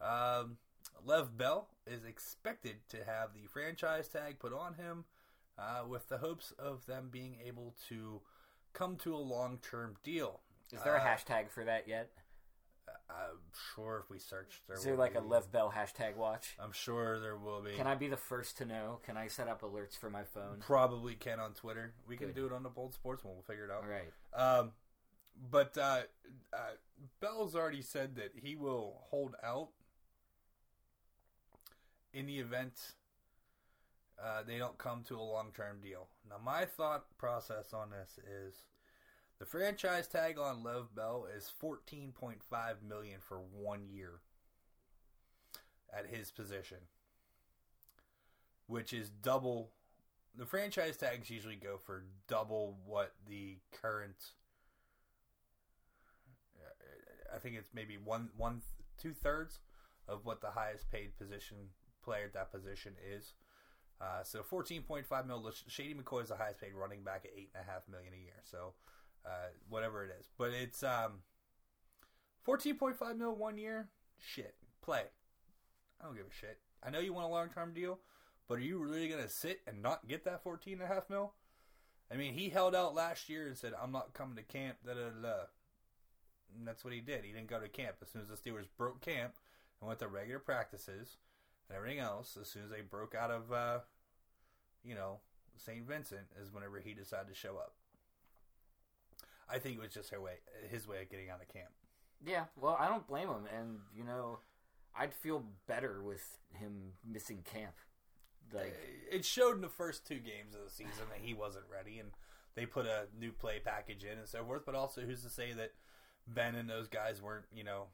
Um, Le'Veon Bell is expected to have the franchise tag put on him, uh, with the hopes of them being able to come to a long-term deal. is there a Uh, hashtag for that yet? I'm sure if we search, there Is there will like a be. Le'Veon Bell hashtag watch? I'm sure there will be. Can I be the first to know? Can I set up alerts for my phone? Probably can on Twitter. We can Good. do it on the Bold Sportsman. We'll figure it out. All right. Um, but uh, uh, Bell's already said that he will hold out in the event uh, they don't come to a long term deal. Now, my thought process on this is the franchise tag on Le'Veon Bell is fourteen point five million for one year at his position, which is double. The franchise tags usually go for double what the current. I think it's maybe one one two thirds of what the highest paid position player at that position is. Uh, so fourteen point five mil. Shady McCoy is the highest paid running back at eight and a half million a year. So uh, whatever it is, but it's um fourteen point five mil one year. Shit, play. I don't give a shit. I know you want a long term deal, but are you really gonna sit and not get that fourteen and a half mil? I mean, he held out last year and said, "I'm not coming to camp." Da da da. And that's what he did. He didn't go to camp. As soon as the Steelers broke camp and went to regular practices and everything else, as soon as they broke out of, uh, you know, St. Vincent, is whenever he decided to show up. I think it was just her way, his way of getting out of camp. Yeah, well, I don't blame him, and you know, I'd feel better with him missing camp. Like, uh, it showed in the first two games of the season that he wasn't ready, and they put a new play package in and so forth. But also, who's to say that Ben and those guys weren't, you know,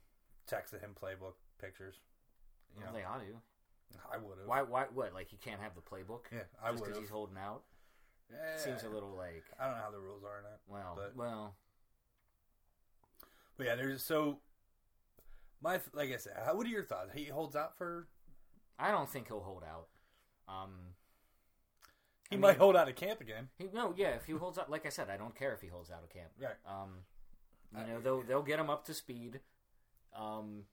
texting him playbook pictures? You know, they ought to. I would have. Why? Why? What? Like he can't have the playbook? Yeah, I just would because have. he's holding out. Eh, Seems a little like. I don't know how the rules are in that. Well, But- well, But yeah, there's so. My like I said, how, what are your thoughts? He holds out for. I don't think he'll hold out. Um, He I might mean- hold out of camp again. he, no, yeah. If he holds out, like I said, I don't care if he holds out of camp. Right. Um, you know, they'll they'll get him up to speed. Um,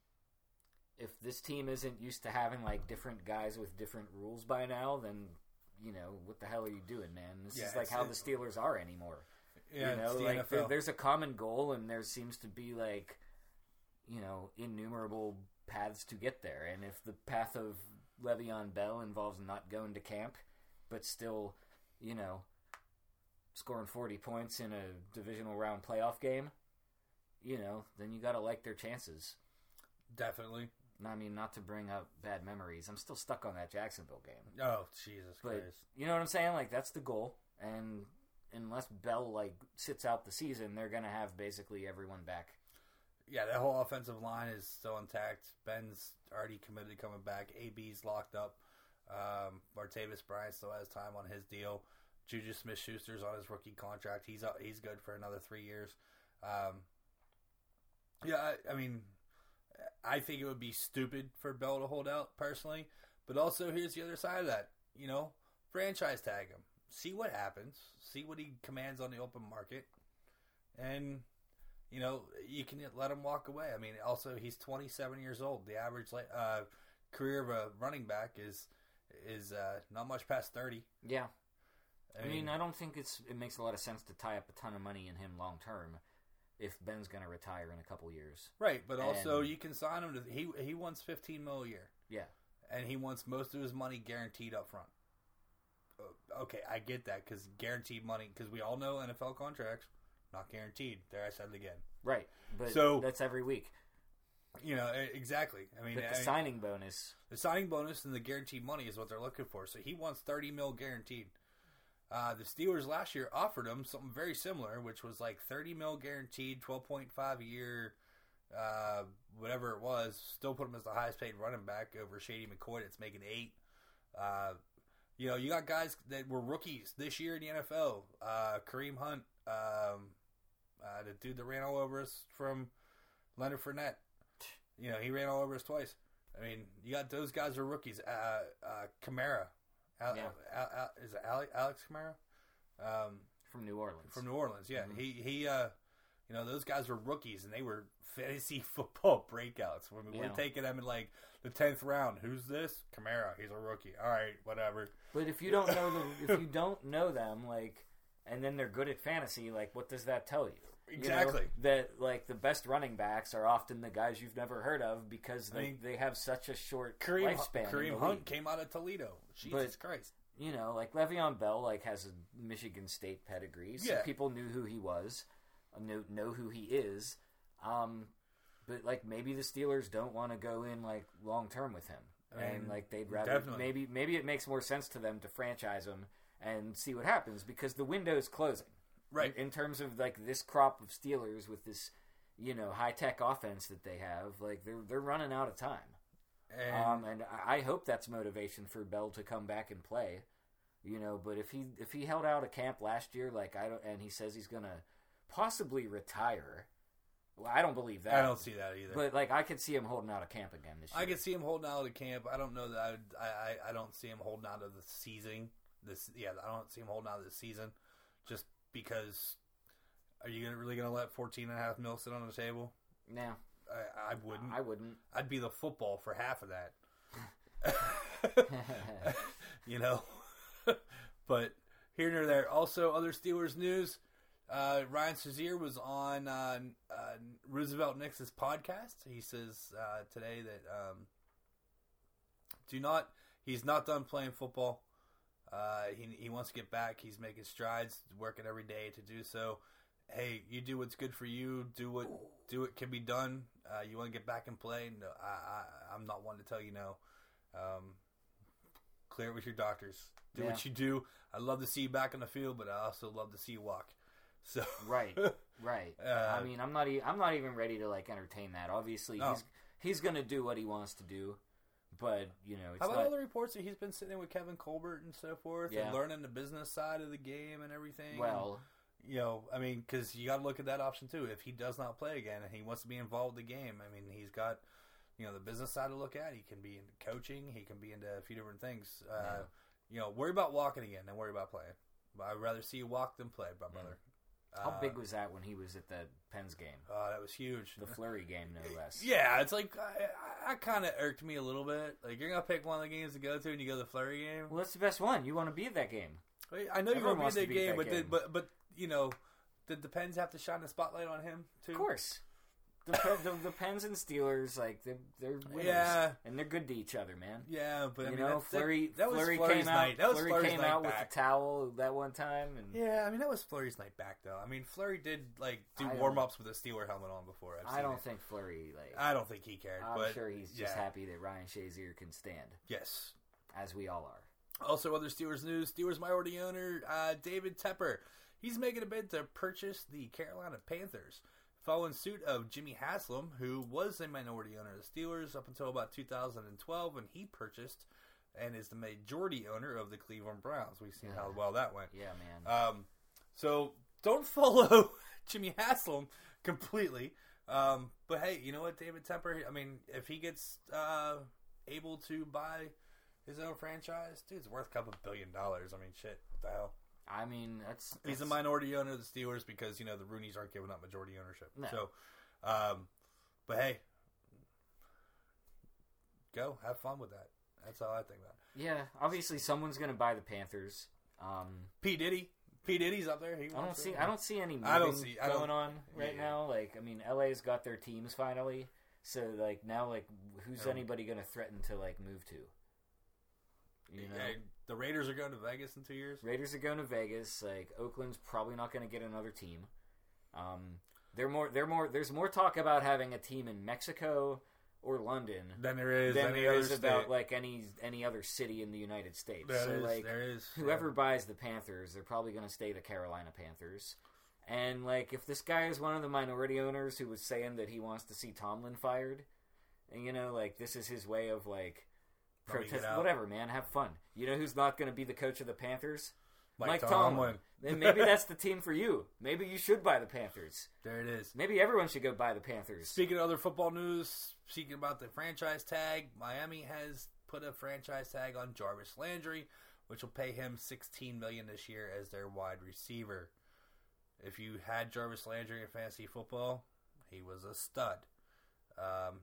if this team isn't used to having like different guys with different rules by now, then you know what the hell are you doing, man? This Yeah, is like how the Steelers are anymore. Yeah, you know, the like there, there's a common goal, and there seems to be like, you know, innumerable paths to get there. And if the path of Le'Veon Bell involves not going to camp, but still, you know, scoring 40 points in a divisional round playoff game, you know, then you got to like their chances. Definitely. I mean, not to bring up bad memories. I'm still stuck on that Jacksonville game. Oh Jesus But Christ! you know what I'm saying? Like that's the goal, and unless Bell like sits out the season, they're gonna have basically everyone back. Yeah, that whole offensive line is still intact. Ben's already committed to coming back. AB's locked up. Um, Martavis Bryant still has time on his deal. Juju Smith Schuster's on his rookie contract. He's uh, he's good for another three years. Um, yeah, I, I mean, I think it would be stupid for Bell to hold out personally. But also, here's the other side of that. You know, franchise tag him. see what happens, see what he commands on the open market, and you know you can let him walk away. I mean, also he's 27 years old. The average uh, career of a running back is is uh, not much past 30. Yeah. I, mean, I don't think it's it makes a lot of sense to tie up a ton of money in him long term if Ben's going to retire in a couple years. Right, but also And- you can sign him to he he wants 15 mil a year. Yeah. and he wants most of his money guaranteed up front. Uh, Okay, I get that because guaranteed money because we all know NFL contracts not guaranteed. There, I said it again. Right. But So- that's every week. You know exactly. I mean, But I the mean, signing bonus, the signing bonus and the guaranteed money is what they're looking for. So he wants 30 mil guaranteed. Uh, the Steelers last year offered him something very similar, which was like 30 mil guaranteed, 12.5 a year, uh, whatever it was. Still put him as the highest paid running back over Shady McCoy. That's making eight. Uh, you know, you got guys that were rookies this year in the NFL. Uh, Kareem Hunt, um, uh, the dude that ran all over us from Leonard Fournette. You know, he ran all over us twice. I mean, you got those guys are rookies. Uh, uh, Kamara, Al, Yeah. Al, Al, is it Alex Kamara? Um, from New Orleans. from New Orleans. Yeah, Mhm. he he. Uh, you know, those guys were rookies, and they were fantasy football breakouts. When we Yeah. we're taking them in like the tenth round. Who's this? Kamara. He's a rookie. All right, whatever. But if you don't know the, if you don't know them, like, and then they're good at fantasy, like, what does that tell you? You know, Exactly. that like the best running backs are often the guys you've never heard of because they, I mean, they have such a short Kareem lifespan. Kareem Hunt league. came out of Toledo. Jesus But- Christ. you know, like Le'Veon Bell, like has a Michigan State pedigree, so Yeah. people knew who he was, uh, know know who he is. Um, but like maybe the Steelers don't want to go in like long term with him, I and like they'd rather definitely. maybe maybe it makes more sense to them to franchise him and see what happens because the window is closing. Right. in, in terms of like this crop of Steelers with this you know high tech offense that they have, like they're they're running out of time. And Um, and I hope that's motivation for Bell to come back and play. You know, but if he if he held out a camp last year, like I don't, and he says he's gonna possibly retire, well, I don't believe that. I don't see that either. But like, I could see him holding out a camp again this year. I could see him holding out of the camp. I don't know that I, would, I, I I don't see him holding out of the season. This yeah, I don't see him holding out of the season, just because. Are you gonna, really going to let 14 and a half mil sit on the table? No. I, I wouldn't. I wouldn't. I'd be the football for half of that. you know, but here nor there. Also, other Steelers news. Uh, Ryan Shazier was on uh, uh, Roosevelt Nix's podcast. He says uh, today that um, do not. He's not done playing football. Uh, he he wants to get back. He's making strides, working every day to do so. Hey, you do what's good for you. Do what do what can be done. Uh, you want to get back and play? No, I, I I'm not one to tell you no. Um, clear it with your doctors. Do Yeah. what you do. I love to see you back in the field, but I also love to see you walk. So Right, right. Uh, I mean, I'm not. E- I'm not even ready to like entertain that. Obviously, No. he's he's gonna do what he wants to do, but you know, it's How about not. all the reports that he's been sitting with Kevin Colbert and so forth, Yeah. and learning the business side of the game and everything? well, you know, I mean, because you got to look at that option too. If he does not play again and he wants to be involved in the game, I mean, he's got you know the business side to look at. He can be into coaching. He can be into a few different things. Uh, Yeah. You know, worry about walking again than worry about playing. But I'd rather see you walk than play, my brother. How Uh, big was that when he was at the Pens game, Oh, that was huge. the Fleury game, no less? Yeah, it's like I, I kind of irked me a little bit. Like you're gonna pick one of the games to go to, and you go to the Fleury game. Well, that's the best one. You want to be at that game. I know you want to be at in the game, that but did, but but you know, did the Pens have to shine the spotlight on him too? Of course. The, the, the Pens and Steelers, like they're, they're winners, Yeah. and they're good to each other, man. Yeah, but I you mean, know, that, Fleury, that, that was Fleury Fleury's came out. That was Fleury Fleury's came night out back. with the towel that one time, and Yeah, I mean that was Fleury's night back though. I mean Fleury did like do I don't- warm ups with a Steeler helmet on before. I've I seen don't it. think Fleury like. I don't think he cared. I'm but sure he's just yeah. happy that Ryan Shazier can stand, Yes. as we all are. Also, other Steelers news: Steelers minority owner uh, David Tepper. He's making a bid to purchase the Carolina Panthers, following suit of Jimmy Haslam, who was a minority owner of the Steelers up until about 2012 when he purchased and is the majority owner of the Cleveland Browns. We've seen how well that went. Yeah, man. Um, so don't follow Jimmy Haslam completely. Um, but hey, you know what, David Tepper? I mean, if he gets uh, able to buy his own franchise, dude's worth a couple billion dollars. I mean, shit, what the hell? I mean, that's, He's a minority owner of the Steelers because you know the Rooneys aren't giving up majority ownership. No. So, um, but hey, go have fun with that. That's all I think about. it. Yeah, obviously someone's going to buy the Panthers. Um, P Diddy, P Diddy's up there. He I don't see. it. I don't see any moving I don't see- I don't- going on right Yeah. now. Like, I mean, LA's got their teams finally, so like now, like, who's anybody going to threaten to like move to? You know, Yeah, the Raiders are going to Vegas in two years. Raiders are going to Vegas. Like, Oakland's probably not going to get another team. Um, they're more. They're more. There's more talk about having a team in Mexico or London Then there is than any there other is about state. like any any other city in the United States. There so is- like, there is whoever buys the Panthers, they're probably going to stay the Carolina Panthers. And like, if this guy is one of the minority owners who was saying that he wants to see Tomlin fired, and you know, like this is his way of like Let me get protest, whatever, man, have fun. You know who's not going to be the coach of the Panthers? Mike Mike, Tomlin. Tomlin. Then maybe that's the team for you. Maybe you should buy the Panthers. There it is. Maybe everyone should go buy the Panthers. Speaking of other football news, speaking about the franchise tag, Miami has put a franchise tag on Jarvis Landry, which will pay him 16 million this year as their wide receiver. If you had Jarvis Landry in fantasy football, he was a stud. Um,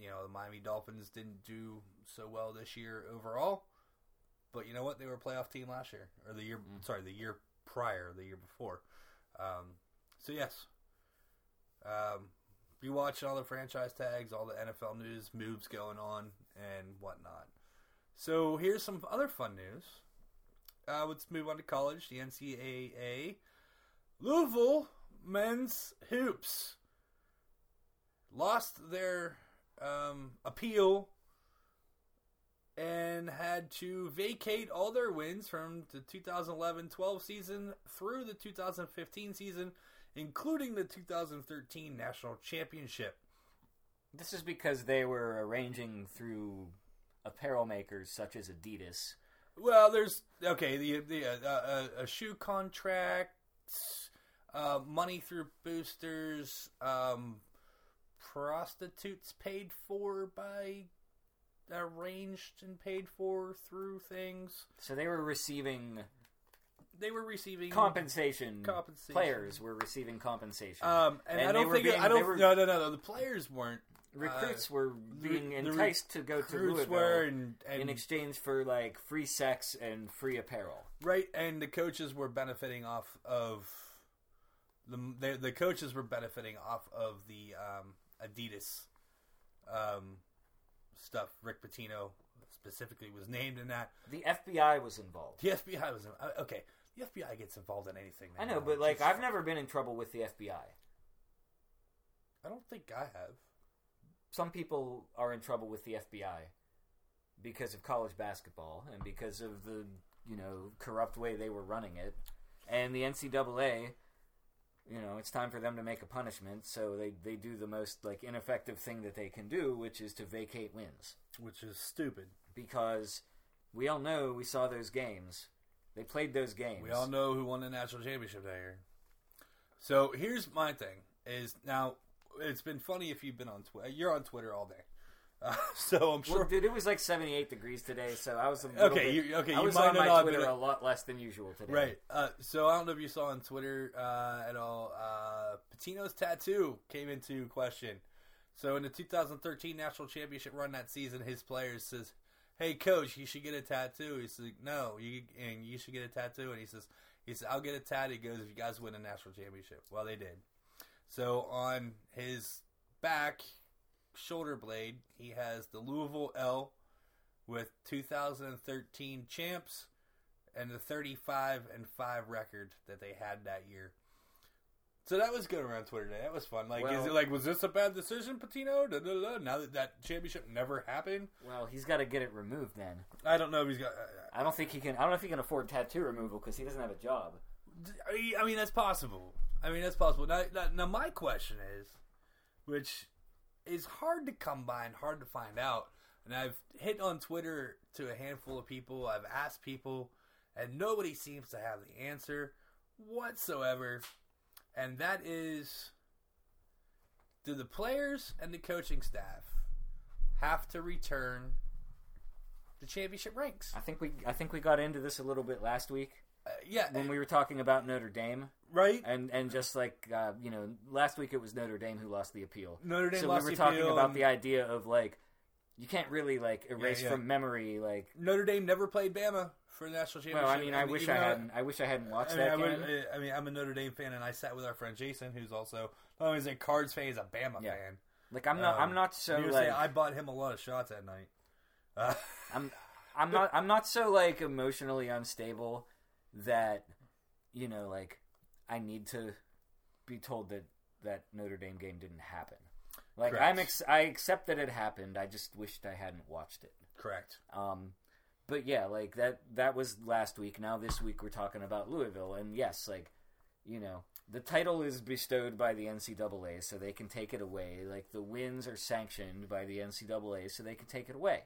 you know the Miami Dolphins didn't do so well this year overall, but you know what? They were a playoff team last year, or the year. Sorry, the year prior, the year before. Um, so yes, um, be watching all the franchise tags, all the NFL news, moves going on, and whatnot. So here's some other fun news. Uh, let's move on to college. The NCAA, Louisville men's hoops lost their um, appeal and had to vacate all their wins from the 2011-12 season through the 2015 season, including the 2013 national championship. This is because they were arranging through apparel makers such as Adidas. Well, there's okay the the uh, uh, a shoe contract, uh, money through boosters, um, prostitutes paid for by arranged and paid for through things. So they were receiving They were receiving compensation. Compensation. Players were receiving compensation. Um, and, And I don't think being- I don't. were- no, no, no, no. The players weren't. recruits uh, were the- being the enticed to go to Louisville were and, and in exchange for like free sex and free apparel. Right, and the coaches were benefiting off of the the, the coaches were benefiting off of the um, Adidas um, stuff. Rick Pitino specifically was named in that. The FBI was involved. The FBI was uh, okay. The FBI gets involved in anything. I now. know, but like. I've never been in trouble with the FBI. I don't think I have. Some people are in trouble with the FBI because of college basketball and because of the you know corrupt way they were running it, and the NCAA. You know, it's time for them to make a punishment, so they, they do the most like ineffective thing that they can do, which is to vacate wins. Which is stupid. Because we all know we saw those games. They played those games. We all know who won the national championship that year. So here's my thing: is now it's been funny if you've been on Twitter. You're on Twitter all day, uh, so I'm sure. Well, dude, it was like 78 degrees today, so I was a little Okay, bit- you- okay, I you was might on my have Twitter been- a lot less than usual today. Right. Uh, so I don't know if you saw on Twitter uh, at all. Uh, Pitino's tattoo came into question. So in the 2013 national championship run that season, his players says, "Hey coach, you should get a tattoo." He's like, "No, you and you should get a tattoo." And he says, "He says I'll get a tattoo." He goes, "If you guys win a national championship." Well, they did. So on his back shoulder blade, he has the Louisville L with 2013 champs and the 35 and 5 record that they had that year. So that was good around Twitter Day. That was fun. Like, is it like, was this a bad decision, Pitino? Da, da, da. Now that that championship never happened, Well, he's got to get it removed then. I don't know if he's got. Uh, uh, I don't think he can. I don't know if he can afford tattoo removal because he doesn't have a job. I mean, that's possible. I mean, that's possible. Now, now, now, my question is, which is hard to come by and hard to find out, and I've hit on Twitter to a handful of people. I've asked people, and nobody seems to have the answer whatsoever. And that is, do the players and the coaching staff have to return the championship ranks. I think we I think we got into this a little bit last week yeah, when we were talking about Notre Dame right. and and just like uh, you know last week it was Notre Dame who lost the appeal. Notre Dame so we were talking appeal about the idea of like you can't really like erase yeah. from memory like Notre Dame never played Bama for the national championship. well I mean I wish I hadn't I wish I hadn't watched I mean, that I, game. I mean, I'm a Notre Dame fan, and I sat with our friend Jason, who's also not only is a Cards fan, he's a Bama Yeah. fan. like I'm not Um, I'm not so like I bought him a lot of shots that night. Uh, I'm I'm not I'm not so like emotionally unstable that you know like I need to be told that that Notre Dame game didn't happen. Like Correct. I'm ex- I accept that it happened. I just wished I hadn't watched it. correct. Um but yeah, like that that was last week. Now this week we're talking about Louisville and yes, like you know, the title is bestowed by the NCAA so they can take it away. Like the wins are sanctioned by the NCAA so they can take it away.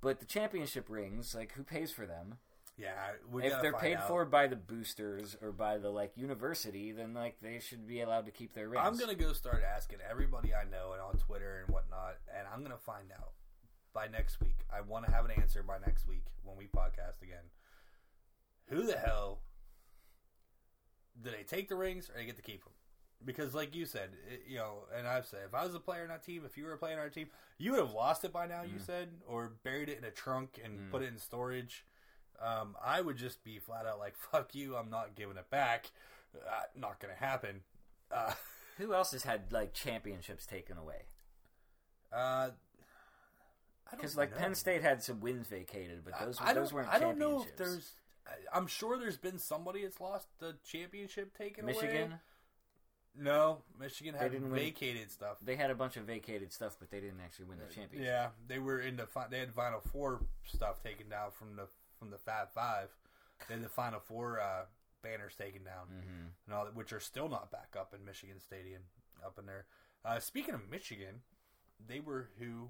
But the championship rings, like who pays for them? Yeah, if they're paid out. for by the boosters or by the like university, then like they should be allowed to keep their rings. I'm gonna go start asking everybody I know and on Twitter and whatnot, and I'm gonna find out by next week. I want to have an answer by next week when we podcast again. Who the hell do they take the rings or they get to keep them? Because, like you said, it, you know, and I've said, if I was a player in our team, if you were a player in our team, you would have lost it by now. You mm. said, or buried it in a trunk and mm. put it in storage. Um, I would just be flat out like, "Fuck you! I'm not giving it back." Uh, not gonna happen. Uh, Who else has had like championships taken away? Uh, Because like know. Penn State had some wins vacated, but those I, I those weren't I don't know if championships. there's. I'm sure there's been somebody that's lost the championship taken away. Michigan. No, Michigan had didn't win. vacated stuff. They had a bunch of vacated stuff, but they didn't actually win the championship. Yeah, they were in the. They had Final Four stuff taken down from the from the Fab Five. They had the Final Four uh, banners taken down, hmm and all that, which are still not back up in Michigan Stadium up in there. Uh, speaking of Michigan, they were who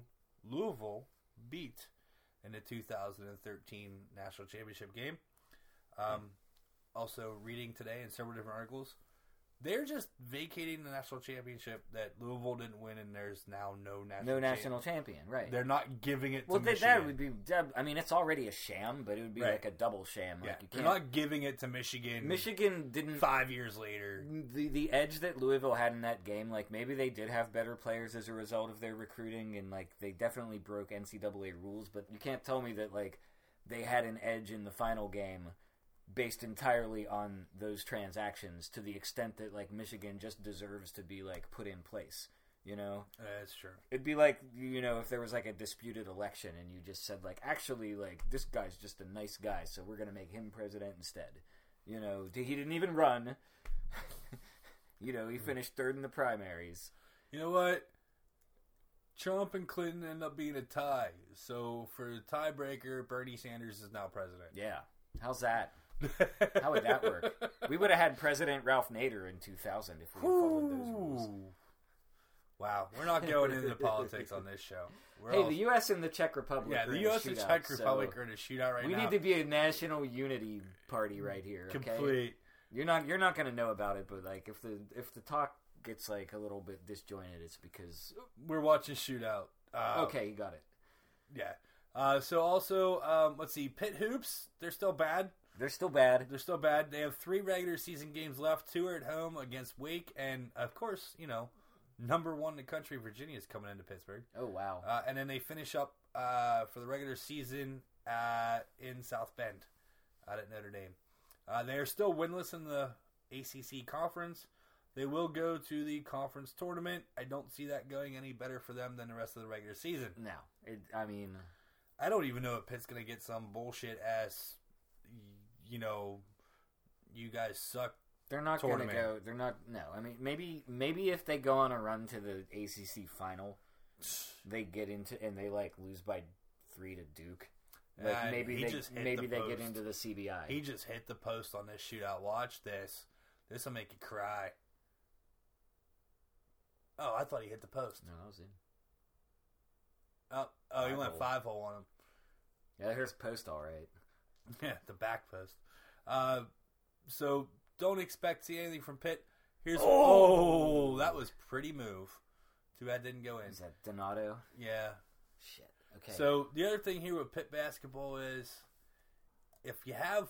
Louisville beat in the 2013 national championship game. Um, also, reading today in several different articles, they're just vacating the national championship that Louisville didn't win, and there's now no national. No national champion, right? They're not giving it. well, to they, that would be. I mean, it's already a sham, but it would be Right. like a double sham. Yeah, Like you they're can't. not giving it to Michigan. Michigan didn't. five years later. The the edge that Louisville had in that game, like maybe they did have better players as a result of their recruiting, and like they definitely broke NCAA rules. But you can't tell me that like they had an edge in the final game based entirely on those transactions to the extent that like Michigan just deserves to be like put in place. You know, uh, That's true. it'd be like you know if there was like a disputed election and you just said like actually like this guy's just a nice guy, so we're gonna make him president instead. You know, he didn't even run. you know, he hmm. finished third in the primaries. You know what? Trump and Clinton end up being a tie. So for the tiebreaker, Bernie Sanders is now president. Yeah, how's that? How would that work? We would have had President Ralph Nader in 2000 if we followed those rules. Wow, we're not going into politics on this show. We're Hey, all- the U.S. and the Czech Republic. yeah, are the in U.S. and Czech so Republic are in a shootout right We now. We need to be a national unity party right here. Okay? complete. You're not you're not gonna know about it, but like if the if the talk gets like a little bit disjointed, it's because We're watching shootout. Uh, okay, you got it. Yeah. Uh, so also, um, let's see, Pitt hoops. They're still bad. They're still bad. They're still bad. They have three regular season games left. Two are at home against Wake, and of course, you know, number one in the country, Virginia is coming into Pittsburgh. Oh wow. Uh, and then they finish up uh, for the regular season uh, in South Bend out at Notre Dame. Uh, they are still winless in the ACC conference. They will go to the conference tournament. I don't see that going any better for them than the rest of the regular season. no, it, I mean, I don't even know if Pitt's going to get some bullshit ass, you know, you guys suck. they're not gonna go. They're not. No, I mean maybe maybe if they go on a run to the ACC final, they get into and they like lose by three to Duke. Like Uh, maybe they just maybe the they get into the CBI. He just hit the post on this shootout. Watch this. This will make you cry. Oh, I thought he hit the post. no, that was in. Oh, oh, he went hole. five hole on him. Yeah, here's post all right. Yeah, the back post. Uh, so don't expect to see anything from Pitt. Here's Oh! oh, that was pretty move. Too bad didn't go in. Is that Donato? Yeah, Shit. Okay. So the other thing here with Pitt basketball is, if you have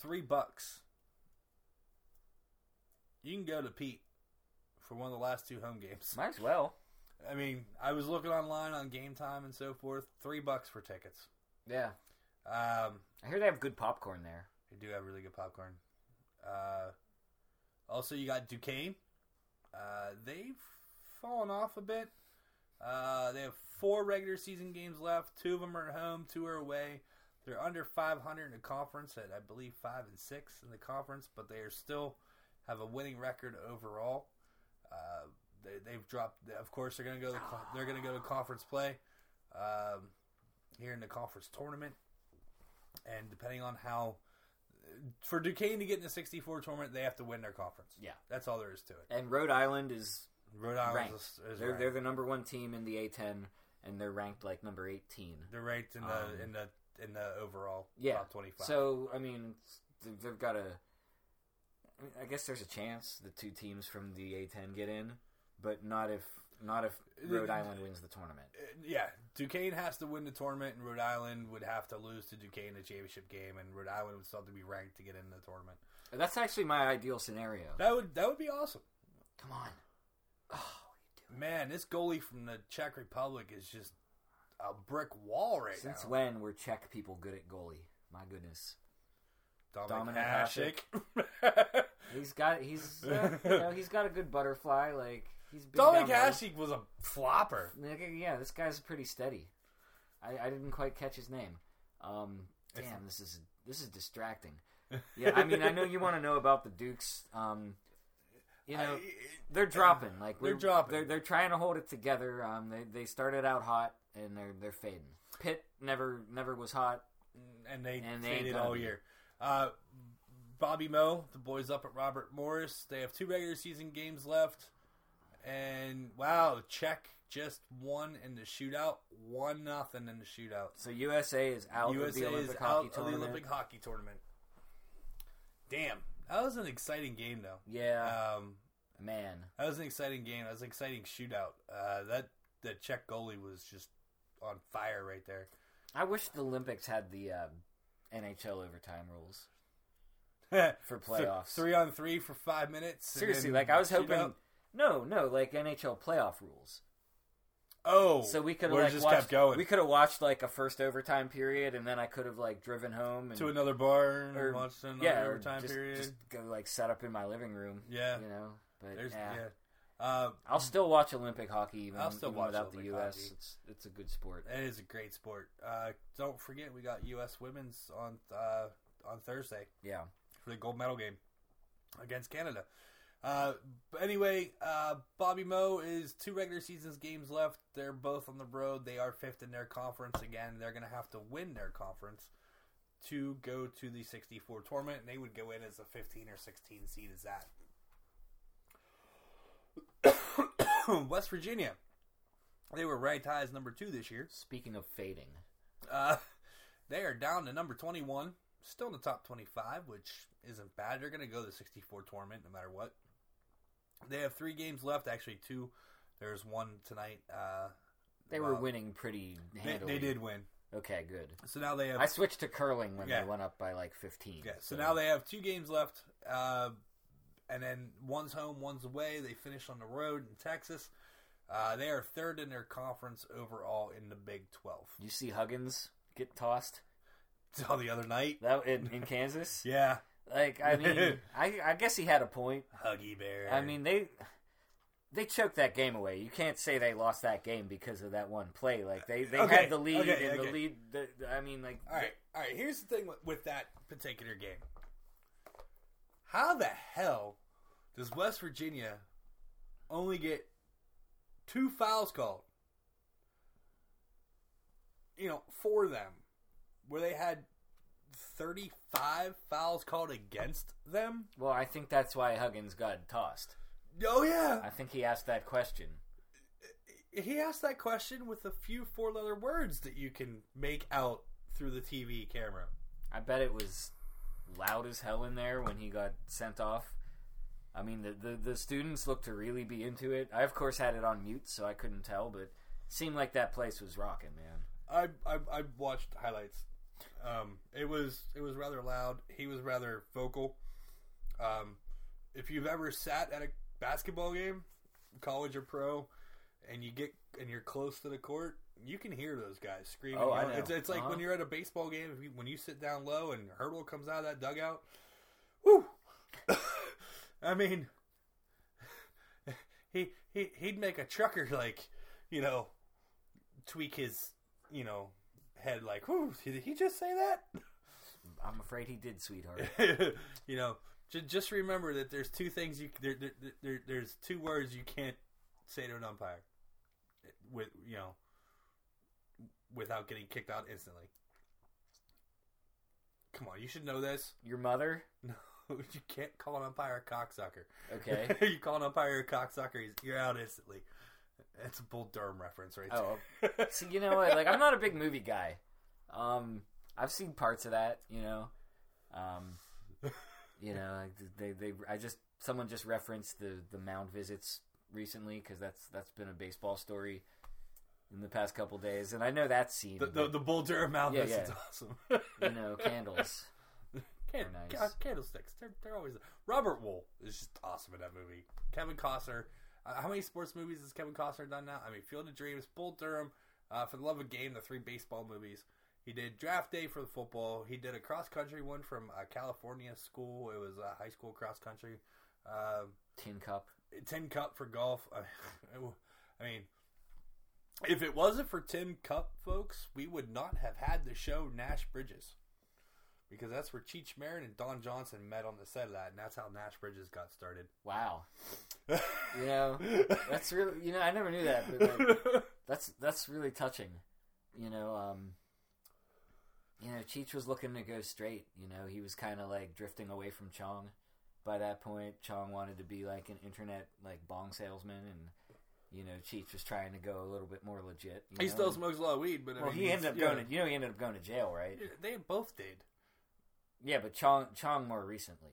three bucks, you can go to Pete for one of the last two home games. might as well. I mean, I was looking online on Game Time and so forth. Three bucks for tickets. Yeah. Um, I hear they have good popcorn there. they do have really good popcorn. Uh, also, you got Duquesne. Uh, they've fallen off a bit. Uh, they have four regular season games left. Two of them are at home. Two are away. They're under 500 in the conference at I believe five and six in the conference, but they are still have a winning record overall. Uh, they, they've dropped. Of course, they're going to go. To, they're going to go to conference play um, here in the conference tournament, and depending on how for Duquesne to get in the 64 tournament, they have to win their conference. Yeah. That's all there is to it. And Rhode Island is Rhode Island is, is they're ranked. they're the number one team in the A10, and they're ranked like number 18. They're ranked in the Um, in the in the overall Yeah. top 25. So I mean, they've- got a. I mean, I guess there's a chance the two teams from the A10 get in, but not if not if Rhode Island wins the tournament. Uh, yeah, Duquesne has to win the tournament, and Rhode Island would have to lose to Duquesne in the championship game, and Rhode Island would still have to be ranked to get into the tournament. That's actually my ideal scenario. That would that would be awesome. Come on. Oh, Man, this goalie from the Czech Republic is just a brick wall right now. Since now. when were Czech people good at goalie? My goodness. Dominic Dominic Hasek. He's got he's uh, you know he's got a good butterfly like he's been Dominic down. Hasek was a flopper. Yeah, this guy's pretty steady. I, I didn't quite catch his name. Um, damn, this is this is distracting. Yeah, I mean, I know you want to know about the Dukes. Um, you know, I- they're dropping. Like They're we're- dropping. They're, they're trying to hold it together. Um, they they started out hot and they're they're fading. Pitt never never was hot. and they And they ain't faded gonna all be. year. Uh, Bobby Moe, the boys up at Robert Morris, they have two regular season games left, and wow, Czech just won in the shootout, one nothing in the shootout. So USA is out USA of the is Olympic out hockey of the tournament. Olympic hockey tournament. Damn, that was an exciting game though. Yeah, Um, man. that was an exciting game. That was an exciting shootout. Uh, that the Czech goalie was just on fire right there. I wish the Olympics had the uh, NHL overtime rules for playoffs. three on three for five minutes. Seriously, like I was shootout. No, no, like NHL playoff rules. Oh, So we could have like just watched, kept going We could have watched like a first overtime period, and then I could have like driven home and to another bar and or- watched another yeah, overtime just, period. just go like set up in my living room. yeah, you know. But there's yeah. yeah. Uh, I'll still watch Olympic hockey even, I'll still even watch without the U.S. hockey. It's it's a good sport. it is a great sport. Uh, don't forget, we got U.S. women's on uh, on Thursday Yeah, for the gold medal game against Canada. Uh, but anyway, uh, Bobby Moe is two regular seasons games left. They're both on the road. They are fifth in their conference again. They're going to have to win their conference to go to the 64 tournament, and they would go in as a 15 or 16 seed. Is that West Virginia? They were ranked high as number two this year. Speaking of fading, Uh, they are down to number 21, still in the top 25, which isn't bad. They're going to go to the 64 tournament no matter what. They have three games left, actually, two. There's one tonight. Uh, they were well, winning pretty They, handily. they did win. Okay, good. So now they have. I switched to curling when Yeah. they went up by like 15. yeah, so now they have two games left, uh, and then one's home, one's away. They finish on the road in Texas. Uh, they are third in their conference overall in the Big 12. You see Huggins get tossed So the other night, that in, in Kansas. yeah, Like I mean, I, I guess he had a point. Huggy Bear. I mean they they choked that game away. You can't say they lost that game because of that one play. Like they, they Okay, had the lead okay, and the lead. The, I mean, like All right, all right. Here's the thing with, with that particular game. How the hell does West Virginia only get two fouls called? You know, for them, where they had thirty-five fouls called against them. well, I think that's why Huggins got tossed. Oh yeah, I think he asked that question. he asked that question with a few four-letter words that you can make out through the TV camera. I bet it was loud as hell in there when he got sent off. I mean, the, the the students looked to really be into it. I of course had it on mute, so I couldn't tell, but it seemed like that place was rocking, man. I, I I watched highlights. Um, it was it was rather loud. He was rather vocal. Um, if you've ever sat at a basketball game, college or pro, and you get and you're close to the court, you can hear those guys screaming. Oh, I know. It's it's like Uh-huh. when you're at a baseball game. If you, when you sit down low and Hurdle comes out of that dugout, whoo! I mean, he he he'd make a trucker like you know tweak his you know head like whoo did he just say that I'm afraid he did, sweetheart. you know just, just remember that there's two things you there, there, there, there's two words you can't say to an umpire eh, with you know without getting kicked out instantly come on you should know this Your mother? no you can't call an umpire a cocksucker Okay. you call an umpire a cocksucker, you're out instantly. That's a Bull Durham reference right Oh, there. See, you know what? Like, I'm not a big movie guy. Um, I've seen parts of that. You know, um, you know, like they, they, I just someone just referenced the the mound visits recently because that's that's been a baseball story in the past couple days, and I know that scene. the, the, the Bull Durham mound Yeah, is yeah. awesome. you know, candles. Can, nice. ca- candlesticks. They're, they're always. Robert Wuhl is just awesome in that movie. Kevin Costner. Uh, how many sports movies has Kevin Costner done now? I mean, Field of Dreams, Bull Durham, uh, For the Love of Game, the three baseball movies. He did Draft Day for the football. He did a cross country one from uh, California school. It was a high school cross country. Uh, Tin Cup. Tin Cup for golf. I mean, if it wasn't for Tin Cup, folks, we would not have had the show Nash Bridges. Because that's where Cheech Marin and Don Johnson met on the set of that, and that's how Nash Bridges got started. Wow. You know, that's really. You know, I never knew that, but like, that's that's really touching. You know, um, you know, Cheech was looking to go straight. You know, he was kind of like drifting away from Chong. By that point, Chong wanted to be like an internet like bong salesman, and you know, Cheech was trying to go a little bit more legit. he know? still smokes a lot of weed, but I Well, mean, he ended up yeah. going. To, you know, he ended up going to jail, right? They both did. Yeah, but Chong Chong more recently.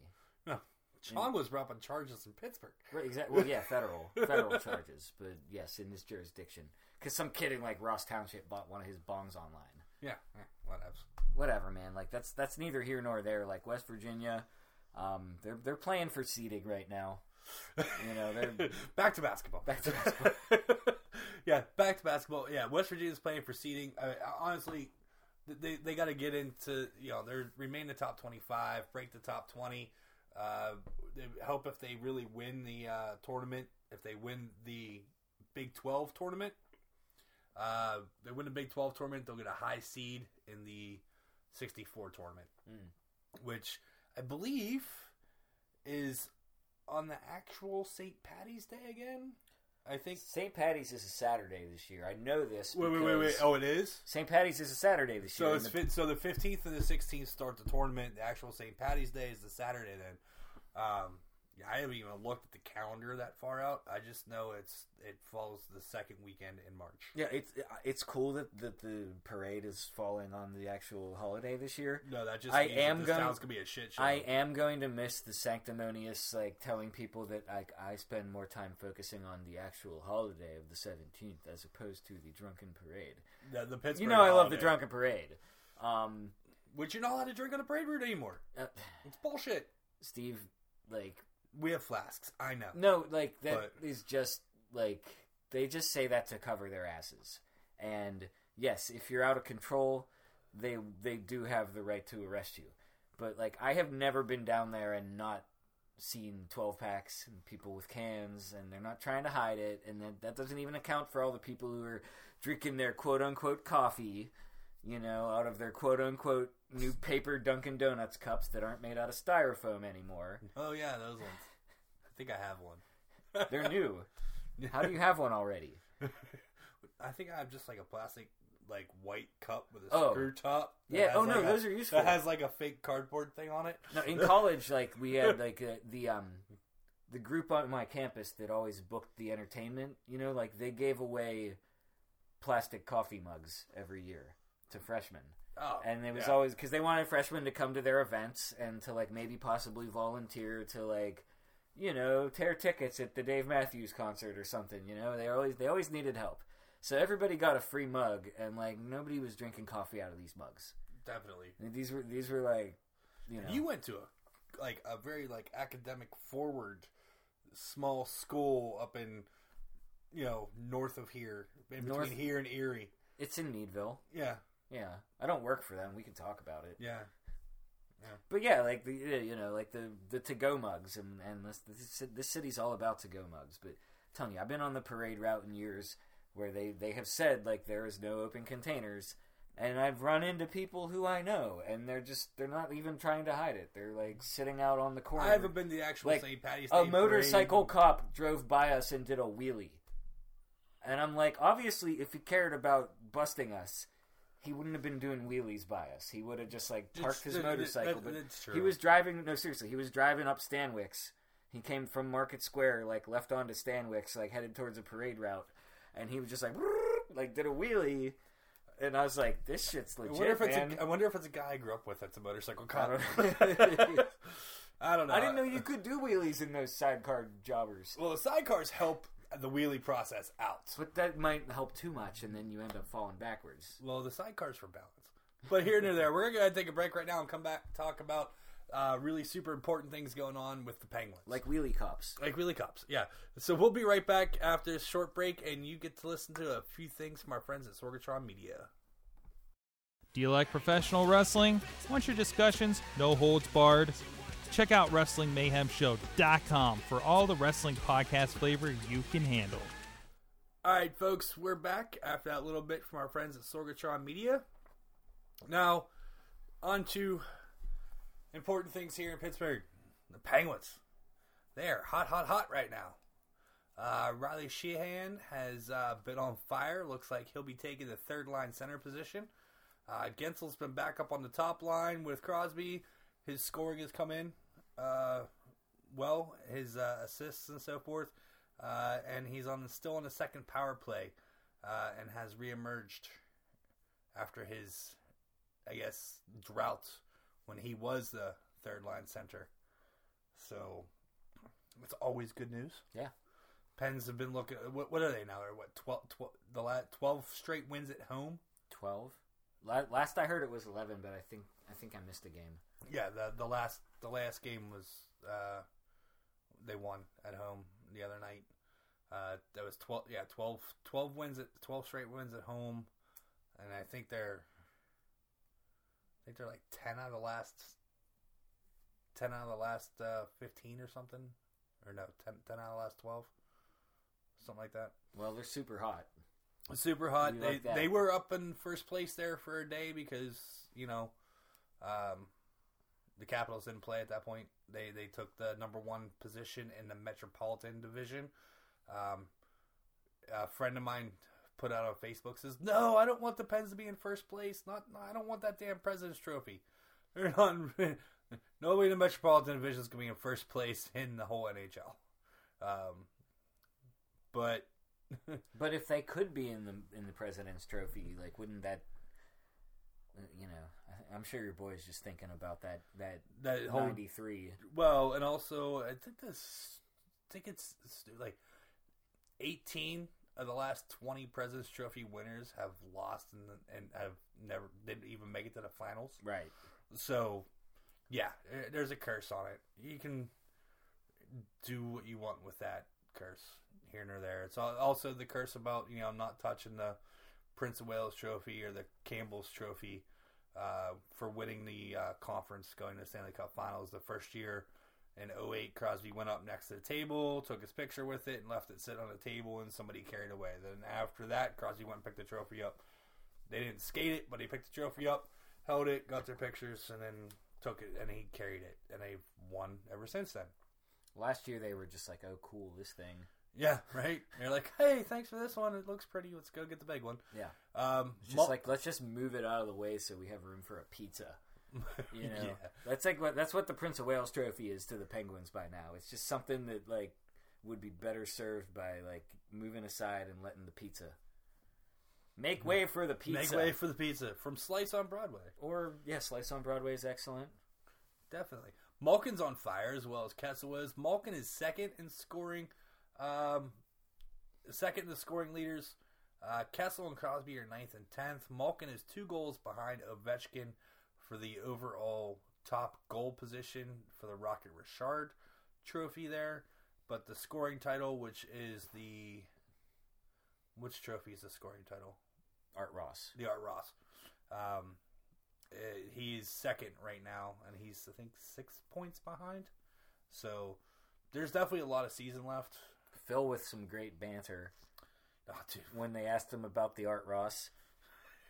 No, Chong was brought on charges in Pittsburgh. Right, exactly. Well, yeah, federal federal charges, but yes, in this jurisdiction, because some kid in like Ross Township bought one of his bongs online. Yeah, yeah whatever. Whatever, man. Like that's that's neither here nor there. Like West Virginia, um, they're they're playing for seeding right now. You know, they're back to basketball. Back to basketball. yeah, back to basketball. Yeah, West Virginia's playing for seeding. I mean, honestly, they they got to get into you know they remain the top twenty five, break the top twenty. Uh, they hope if they really win the uh, tournament, if they win the Big Twelve tournament, uh, they win the Big Twelve tournament, they'll get a high seed in the sixty four tournament, Mm. which I believe is on the actual St. Patty's Day again. I think. St. Patty's is a Saturday this year. I know this. Wait, wait, wait, wait. Oh, it is. St. Patty's is a Saturday this So year. it's the- fi- so the fifteenth and the sixteenth start the tournament. The actual St. Patty's Day is the Saturday. Then, um, yeah, I haven't even looked at the calendar that far out. I just know it's it falls the second weekend in March. yeah, it's it's cool that, that the parade is falling on the actual holiday this year. No, that just I am town's gonna be a shit show. I am going to miss the sanctimonious, like telling people that like I spend more time focusing on the actual holiday of the seventeenth as opposed to the drunken parade. the, the Pittsburgh. you know, I love the drunken parade. Um, Which you're not allowed to drink on a parade route anymore. uh, It's bullshit. Steve, like We have flasks. I know. no, like that is But- just like they just say that to cover their asses. And yes, if you're out of control, they they do have the right to arrest you. But like I have never been down there and not seen 12 packs and people with cans and they're not trying to hide it and that, that doesn't even account for all the people who are drinking their quote unquote coffee you know out of their quote unquote new paper Dunkin Donuts cups that aren't made out of styrofoam anymore Oh yeah, those ones. I think I have one. they're new how do you have one already I think I have just like a plastic, like white cup with a Oh. screw top. Yeah, oh, no, like, a- those are useful. That has like a fake cardboard thing on it. No, in college, like we had like uh, the um the group on my campus that always booked the entertainment. You know, like they gave away plastic coffee mugs every year to freshmen, Oh, and it was yeah. always because they wanted freshmen to come to their events and to like maybe possibly volunteer to like you know tear tickets at the Dave Matthews concert or something. You know, they always they always needed help. So everybody got a free mug, and like nobody was drinking coffee out of these mugs. Definitely. And these were these were like, you know, You went to a like a very like academic forward small school up in you know north of here, in North- between here and Erie. it's in Meadville. Yeah, Yeah, I don't work for them. We can talk about it. yeah. Yeah. But yeah, like the you know like the the to go mugs and and this, this this city's all about to go mugs. But I'm telling you, I've been on the parade route in years where they they have said like there is no open containers, and I've run into people who I know, and they're just they're not even trying to hide it. They're like sitting out on the corner. I haven't been to the actual Like, St. Patty's Day a motorcycle parade. cop drove by us and did a wheelie. And I'm like, obviously, if he cared about busting us, he wouldn't have been doing wheelies by us. He would have just like parked his that- that- motorcycle. that- but that's true. he was driving. No, seriously, he was driving up Stanwix. He came from Market Square, like left onto Stanwix, like headed towards a parade route, and he was just like, like did a wheelie. And I was like, "This shit's I legit, wonder if it's man." a, I wonder if it's a guy I grew up with that's a motorcycle I cop. I don't know. I didn't know you could do wheelies in those sidecar jobbers. Well, the sidecars help the wheelie process out. But that might help too much, and then you end up falling backwards. Well, the sidecars for balance. But here and there, we're going to take a break right now and come back and talk about uh, really super important things going on with the Penguins. Like wheelie cops. like wheelie cops, yeah. So we'll be right back after a short break, and you get to listen to a few things from our friends at Sorgatron Media. Do you like professional wrestling? Want your discussions no holds barred? Check out WrestlingMayhemShow.com for all the wrestling podcast flavor you can handle. All right, folks, we're back after that little bit from our friends at Sorgatron Media. Now, on to important things here in Pittsburgh. The Penguins. They are hot, hot, hot right now. Uh, Riley Sheahan has uh, been on fire. Looks like he'll be taking the third line center position. Uh, Guentzel's been back up on the top line with Crosby. His scoring has come in uh, well, his uh, assists and so forth. Uh, and he's on still on the second power play uh, and has reemerged after his, I guess, drought when he was the third line center. So it's always good news. Yeah. Pens have been looking. What, what are they now? They're what 12, 12 the last twelve straight wins at home. Twelve. Last I heard, it was eleven, but I think I think I missed a game. Yeah, the the last the last game was uh, they won at home the other night. Uh, that was twelve. Yeah, 12, 12 wins at twelve straight wins at home, and I think they're I think they're like ten out of the last ten out of the last uh, fifteen or something, or no 10, 10 out of the last twelve, something like that. Well, they're super hot. Super hot. We They like they were up in first place there for a day because you know, um, the Capitals didn't play at that point. They they took the number one position in the Metropolitan Division. Um, a friend of mine put out on Facebook says, "No, I don't want the Pens to be in first place. Not, I don't want that damn President's Trophy. They're not. Nobody in the Metropolitan Division is going to be in first place in the whole NHL." Um, but But if they could be in the in the President's Trophy, like, wouldn't that? uh, You know, I'm sure your boy's just thinking about that that that whole ninety three. Well, and also I think this, I think it's, like eighteen of the last twenty Presidents Trophy winners have lost and and have never didn't even make it to the finals. Right. So, yeah, eh, there's a curse on it. You can do what you want with that curse here and there. It's also the curse about you know not touching the Prince of Wales Trophy or the Campbell's Trophy uh, for winning the uh, conference, going to the Stanley Cup Finals the first year. In 08, Crosby went up next to the table, took his picture with it, and left it sit on the table, and somebody carried away. Then after that, Crosby went and picked the trophy up. They didn't skate it, but he picked the trophy up, held it, got their pictures, and then took it, and he carried it, and they've won ever since then. Last year they were just like, "Oh, cool, this thing." Yeah, right. You're like, "Hey, thanks for this one. It looks pretty. Let's go get the big one." Yeah. Um, Just Mul- like let's just move it out of the way so we have room for a pizza. You know, Yeah. that's like what that's what the Prince of Wales Trophy is to the Penguins by now. It's just something that like would be better served by like moving aside and letting the pizza make way for the pizza. make way for the pizza from Slice on Broadway. or yeah, Slice on Broadway is excellent. Definitely. Malkin's on fire as well as Kessel is. Malkin is second in scoring, um, second in the scoring leaders Uh, Kessel and Crosby are ninth and tenth. Malkin is two goals behind Ovechkin for the overall top goal position for the Rocket Richard trophy there. But the scoring title, which is the which trophy is the scoring title? Art Ross. The Art Ross. Um, uh, he's second right now, and he's I think six points behind. So there's definitely a lot of season left. Phil with some great banter Oh, when they asked him about the Art Ross,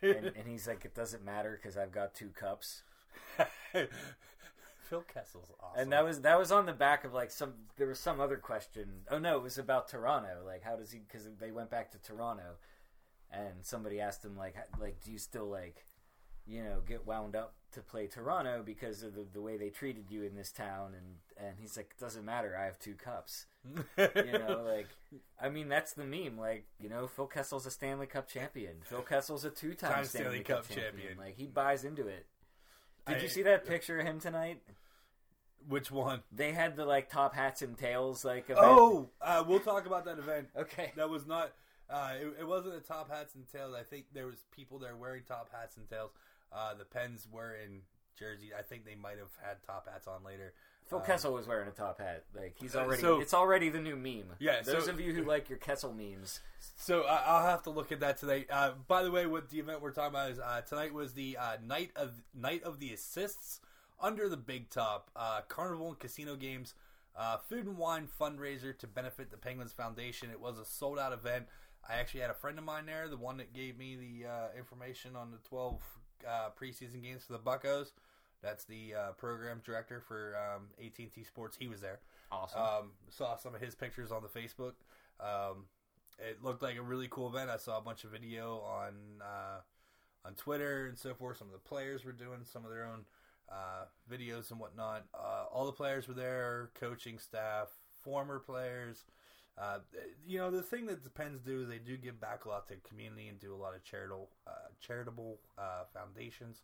and, and he's like, "It doesn't matter because I've got two cups." Phil Kessel's awesome. And that was that was on the back of like some there was some other question. Oh no, it was about Toronto. Like how does he? Because they went back to Toronto, and somebody asked him like like do you still like you know get wound up to play Toronto because of the, the way they treated you in this town? And and he's like, doesn't matter. I have two cups. You know, like I mean that's the meme. Like you know, Phil Kessel's a Stanley Cup champion. Phil Kessel's a two-time Stanley, Stanley Cup, Cup champion. champion. Like he buys into it. Did I- you see that picture of him tonight? Which one? They had the like top hats and tails like event. Oh, uh, we'll talk about that event. okay. That was not. Uh, it, it wasn't the top hats and tails. I think there was people there wearing top hats and tails. Uh, the Pens were in Jersey. I think they might have had top hats on later. Phil Um, Kessel was wearing a top hat. Like he's Uh, already. so- it's already the new meme. Yeah, Those so- of you who like your Kessel memes. So uh, I'll have to look at that today. Uh, by the way, what the event we're talking about is uh, tonight was the uh, night of night of the assists under the big top uh, carnival and casino games, uh, food and wine fundraiser to benefit the Penguins Foundation. It was a sold out event. I actually had a friend of mine there, the one that gave me the uh, information on the twelve uh, preseason games for the Buckos. That's the uh, program director for um, AT&T Sports. He was there. Awesome. Um, saw some of his pictures on the Facebook. Um, it looked like a really cool event. I saw a bunch of video on uh, on Twitter and so forth. Some of the players were doing some of their own uh, videos and whatnot. Uh, all the players were there, coaching staff, former players. Uh, you know, the thing that the Pens do is they do give back a lot to the community and do a lot of charitable uh, charitable uh, foundations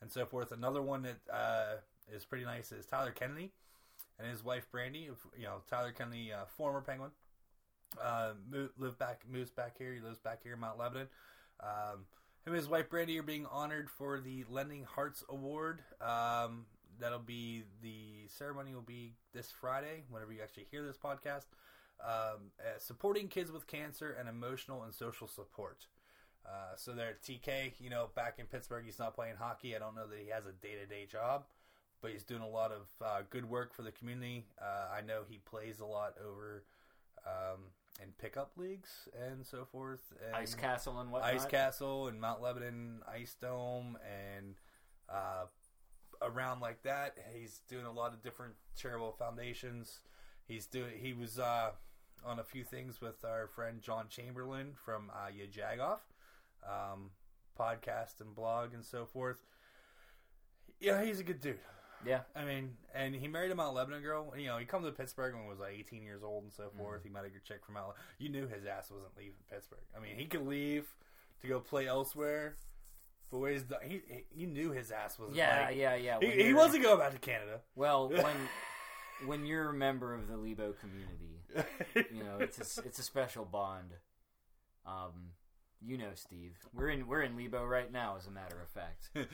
and so forth. Another one that uh, is pretty nice is Tyler Kennedy and his wife Brandy. You know, Tyler Kennedy, uh, former Penguin, uh, moved, back, moves back here. He lives back here in Mount Lebanon. Um, him and his wife Brandy are being honored for the Lending Hearts Award. Um, that'll be the ceremony will be this Friday. Whenever you actually hear this podcast, um, uh, supporting kids with cancer and emotional and social support. Uh, so there, TK, you know, back in Pittsburgh, he's not playing hockey. I don't know that he has a day to day job, but he's doing a lot of uh, good work for the community. Uh, I know he plays a lot over um, in pickup leagues and so forth. And Ice Castle and whatnot. Ice Castle and Mount Lebanon Ice Dome and uh, around like that. He's doing a lot of different charitable foundations. He's doing. He was uh, on a few things with our friend John Chamberlain from uh, Yajagoff um, podcast and blog and so forth. Yeah, he's a good dude. Yeah. I mean, and he married a Mount Lebanon girl. You know, he come to Pittsburgh when he was like 18 years old and so forth. He met a good chick from Mount. You knew his ass wasn't leaving Pittsburgh. I mean, he could leave to go play elsewhere, the, he? He knew his ass wasn't. Yeah, like, yeah, yeah. He, When he wasn't going back to Canada. Well, when when you're a member of the Lebo community, you know it's a, it's a special bond. Um, you know, Steve, we're in we're in Lebo right now. As a matter of fact,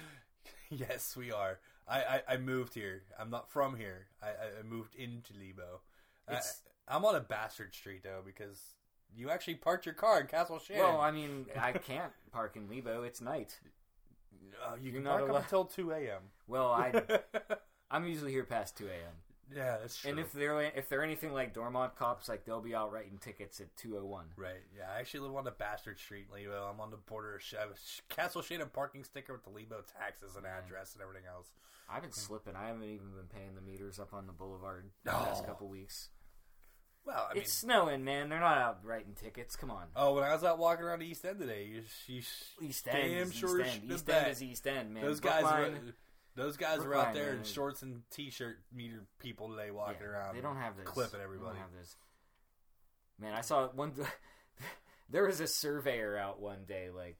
yes, we are. I, I, I moved here. I'm not from here. I, I- moved into Lebo. I, I'm on a bastard street though because you actually parked your car in Castle Shannon. well, I mean, I can't park in Lebo. It's night. Uh, you you're can not park allowed- until 2 a.m. Well, I I'm usually here past two a.m. yeah, that's true. And if they're if they're anything like Dormont cops, like they'll be out writing tickets at two o one. Right. Yeah, I actually live on the Bastard Street, Lebo. I'm on the border of Sh- I have a Castle Shannon parking sticker with the Lebo taxes and mm-hmm. address and everything else. I've been slipping. I haven't even been paying the meters up on the boulevard the Oh. couple weeks. Well, I mean, it's snowing, man. They're not out writing tickets. Come on. oh, when I was out walking around the East End today, you, you East End, damn is sure East End. East End is East End, man. those guys, Brookline, those guys Brookline, out there in shorts and t-shirt meter people today walking yeah, around. They don't have this. clipping They don't everybody. have those. Man, I saw one. there was a surveyor out one day, like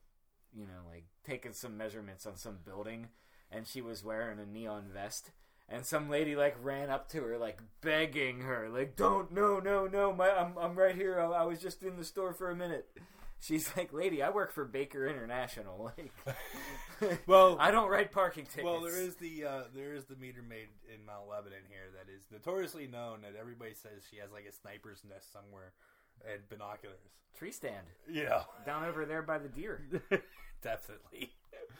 you know, like taking some measurements on some building, and she was wearing a neon vest. And some lady like ran up to her, like begging her, like, "Don't, no, no, no, my, I'm, I'm right here. I, I was just in the store for a minute." She's like, "Lady, I work for Baker International. Like, Well- I don't write parking tickets." Well, there is the uh, there is the meter maid in Mount Lebanon here that is notoriously known that everybody says she has like a sniper's nest somewhere and binoculars. tree stand Yeah, down over there by the deer. definitely.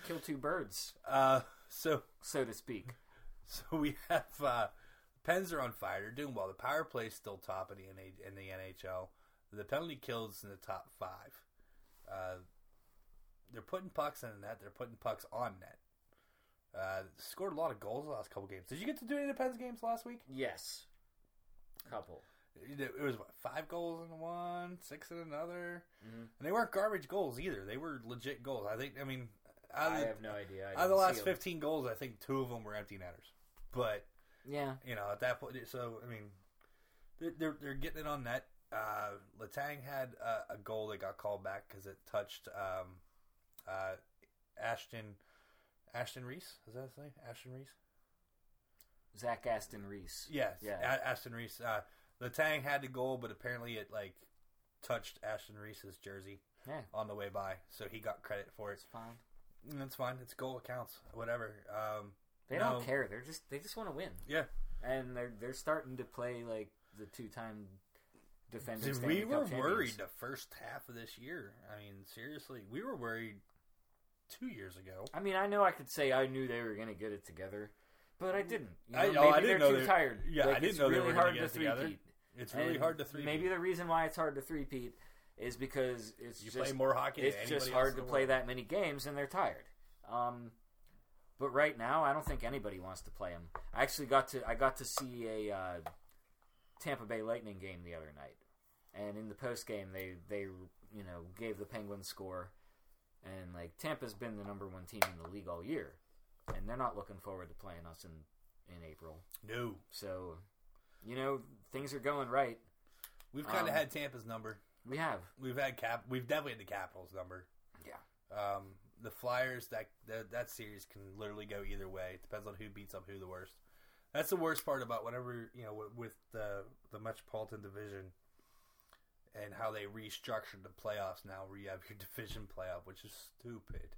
Kill two birds, Uh, so so to speak. so we have uh, Pens are on fire. They're doing well. The power play is still top in the NA, in the NHL. The penalty kills in the top five. Uh, they're putting pucks in the net. They're putting pucks on net. Uh, scored a lot of goals the last couple games. Did you get to do any of the Pens games last week? Yes, couple. It was what five goals in one, six in another, Mhm. and they weren't garbage goals either. They were legit goals. I think. I mean, out I the, have no idea. I out of the last see 'em. fifteen goals, I think two of them were empty netters. But Yeah, you know, at that point, so I mean, they're they're, they're getting it on net. Uh, Letang had a, a goal that got called back because it touched um, uh, Ashton Ashton Reese. Is that his name? Ashton Reese. Zach Aston Reese. Yes. Yeah. A- Ashton Reese. Uh, Letang had the goal, but apparently it like touched Ashton Reese's jersey Yeah, on the way by, so he got credit for it. it's fine. That's fine. It's goal accounts. Whatever. Um, They No. don't care. They're just they just want to win, yeah. and they're they're starting to play like the two time defending. Dude, we were worried the first half of this year. I mean, seriously, we were worried two years ago. I mean, I know I could say I knew they were going to get it together, but I didn't. You know, I- maybe oh, I didn't they're know too they- tired. yeah, Like, I didn't know they really were gonna hard get to it together. three-peat. It's really And hard to three. Maybe the reason why it's hard to three-peat is because it's you just play more hockey. it's just hard to play world. that many games and they're tired. Um, but right now, I don't think anybody wants to play them. I actually got to I got to see a uh, Tampa Bay Lightning game the other night, and in the post game, they they you know gave the Penguins score, and like Tampa's been the number one team in the league all year, and they're not looking forward to playing us in in April. No, So, you know, things are going right. we've kind of Um, had Tampa's number. We have, We've had cap. We've definitely had the Capitals number. yeah. Um, the Flyers that, that that series can literally go either way. It depends on who beats up who the worst. That's the worst part about whenever you know with, with the the Metropolitan Division and how they restructured the playoffs now, where you have your division playoff, which is stupid.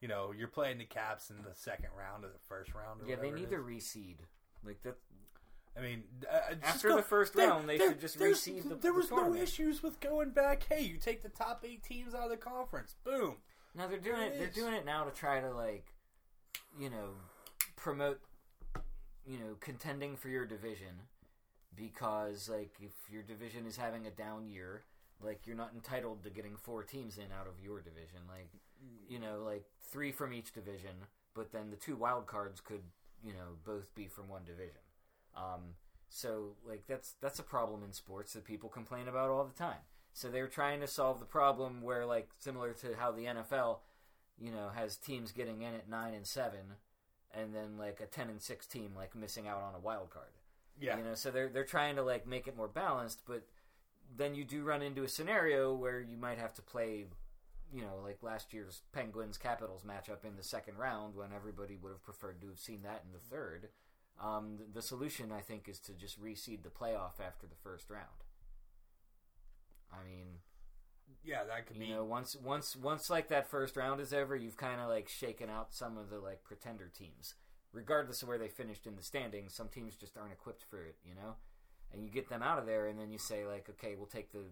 You know, you're playing the Caps in the second round or the first round. Or Yeah, they need to reseed. Like that, I mean, uh, just After go- the first there- round, they there- should just reseed the- There the was no issues with going back. Hey, you take the top eight teams out of the conference. Boom. Now they're doing It it. They're doing it now to try to like, you know, promote, you know, contending for your division, because like if your division is having a down year, like you're not entitled to getting four teams in out of your division. Like, you know, like three from each division, but then the two wild cards could, you know, both be from one division. Um, so like that's that's a problem in sports that people complain about all the time. So they're trying to solve the problem where like similar to how the NFL, you know, has teams getting in at nine and seven, and then like a ten and six team like missing out on a wild card. Yeah. You know, so they're they're trying to like make it more balanced, but then you do run into a scenario where you might have to play, you know, like last year's Penguins Capitals matchup in the second round when everybody would have preferred to have seen that in the third. Um, the, the solution, I think, is to just reseed the playoff after the first round. I mean, Yeah, that could be. you know, once once once like that first round is over, you've kind of like shaken out some of the like pretender teams, regardless of where they finished in the standings. Some teams just aren't equipped for it, you know, and you get them out of there, and then you say like, okay, we'll take the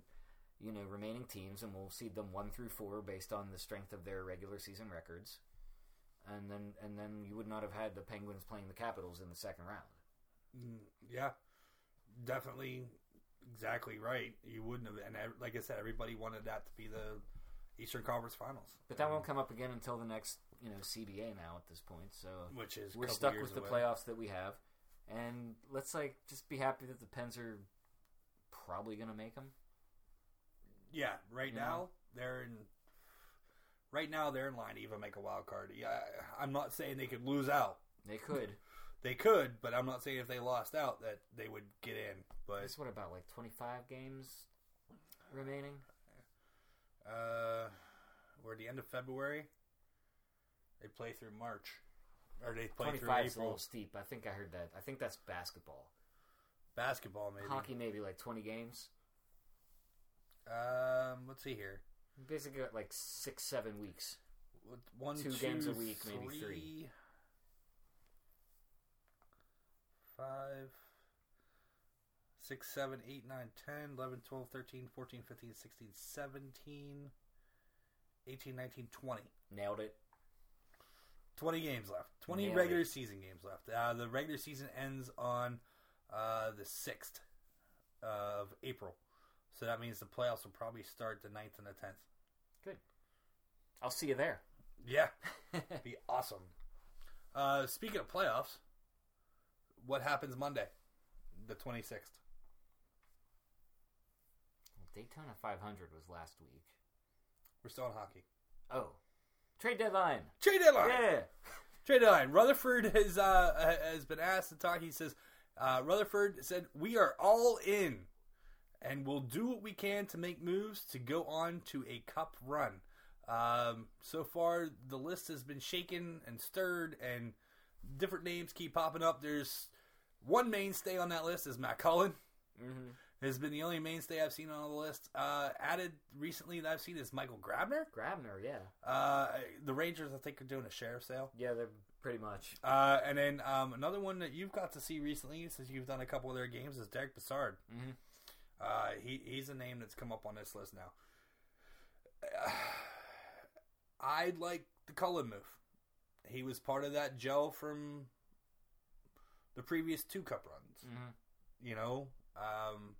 you know remaining teams and we'll seed them one through four based on the strength of their regular season records, and then and then you would not have had the Penguins playing the Capitals in the second round. Mm, yeah, definitely, exactly right. You wouldn't have, and like I said, everybody wanted that to be the Eastern Conference Finals. But that won't come up again until the next you know CBA now at this point. So which is we're stuck with the away. playoffs that we have, and let's like just be happy that the Pens are probably going to make them. Yeah, right Yeah. now they're in. Right now they're in line to even make a wild card. Yeah, I'm not saying they could lose out. They could. They could, but I'm not saying if they lost out that they would get in. But It's what about like twenty five games remaining? uh, we're at the end of February. They play through March, or they play through five is a little steep. I think I heard that. I think that's basketball. Basketball, maybe. Hockey maybe like twenty games. Um, let's see here. Basically, got like six, seven weeks. One, Two games a week, maybe three. Five, six, seven, eight, nine, 10, 11, 12, 13, 14, 15, 16, 17, 18, 19, 20. Nailed it. 20 games left. 20 Nailed regular it. season games left. Uh, the regular season ends on uh, the 6th of April. So that means the playoffs will probably start the 9th and the 10th. Good. I'll see you there. Yeah. Be awesome. Uh, speaking of playoffs, what happens Monday, the 26th? Daytona 500 was last week. We're still in hockey. Oh, trade deadline. Trade deadline. Yeah. Trade deadline. Rutherford has uh, has been asked to talk. He says uh, Rutherford said we are all in, and we'll do what we can to make moves to go on to a cup run. Um, so far, the list has been shaken and stirred, and different names keep popping up. There's one mainstay on that list is Matt Cullen. hmm Has been the only mainstay I've seen on the list. Uh, added recently that I've seen is Michael Grabner. Grabner, yeah. Uh, the Rangers, I think, are doing a sheriff sale. Yeah, they're pretty much. Uh, and then um, another one that you've got to see recently, since you've done a couple of their games, is Derick Brassard. Mhm. Uh, he he's a name that's come up on this list now. I like the Cullen move. He was part of that gel from the previous two cup runs. hmm You know, um,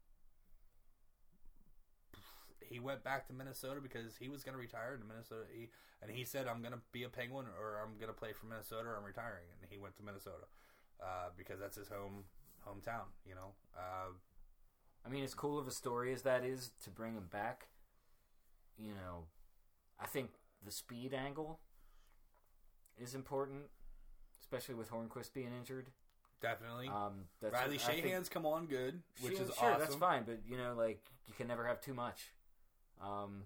he went back to Minnesota because he was going to retire in Minnesota. He, and he said, "I'm going to be a Penguin, or I'm going to play for Minnesota, or I'm retiring." And he went to Minnesota uh, because that's his home hometown. You know, uh, I mean, as cool of a story as that is to bring him back, you know, I think the speed angle is important, especially with Hornqvist being injured. definitely. Um, that's Riley I think- Sheahan's come on good, which is sure, awesome. that's fine, but you know, like you can never have too much. Um,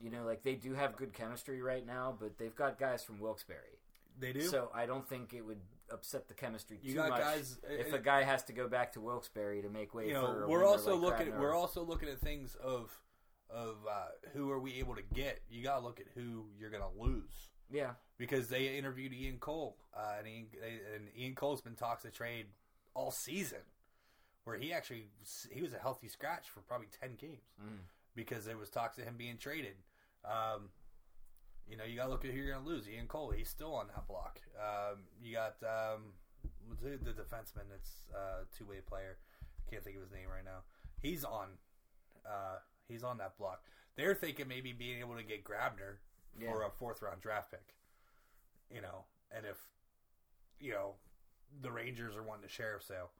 you know, like they do have good chemistry right now, but they've got guys from Wilkes-Barre, They do. so I don't think it would upset the chemistry You too got much guys- if uh, a guy has to go back to Wilkes-Barre to make way you for. know, a we're also like looking. Grabner. We're also looking at things of of uh, who are we able to get. You got to look at who you're going to lose. yeah, because they interviewed Ian Cole, uh, and, Ian, they, and Ian Cole's been talks of trade all season, where he actually he was a healthy scratch for probably ten games Mm. Because there was talks of him being traded. Um, you know, you got to look at who you're going to lose. Ian Cole, he's still on that block. Um, you got um, it, the defenseman that's uh, two way player. Can't think of his name right now. He's on. Uh, he's on that block. They're thinking maybe being able to get Grabner Yeah. for a fourth round draft pick. You know, and if you know the Rangers are wanting a sheriff sale,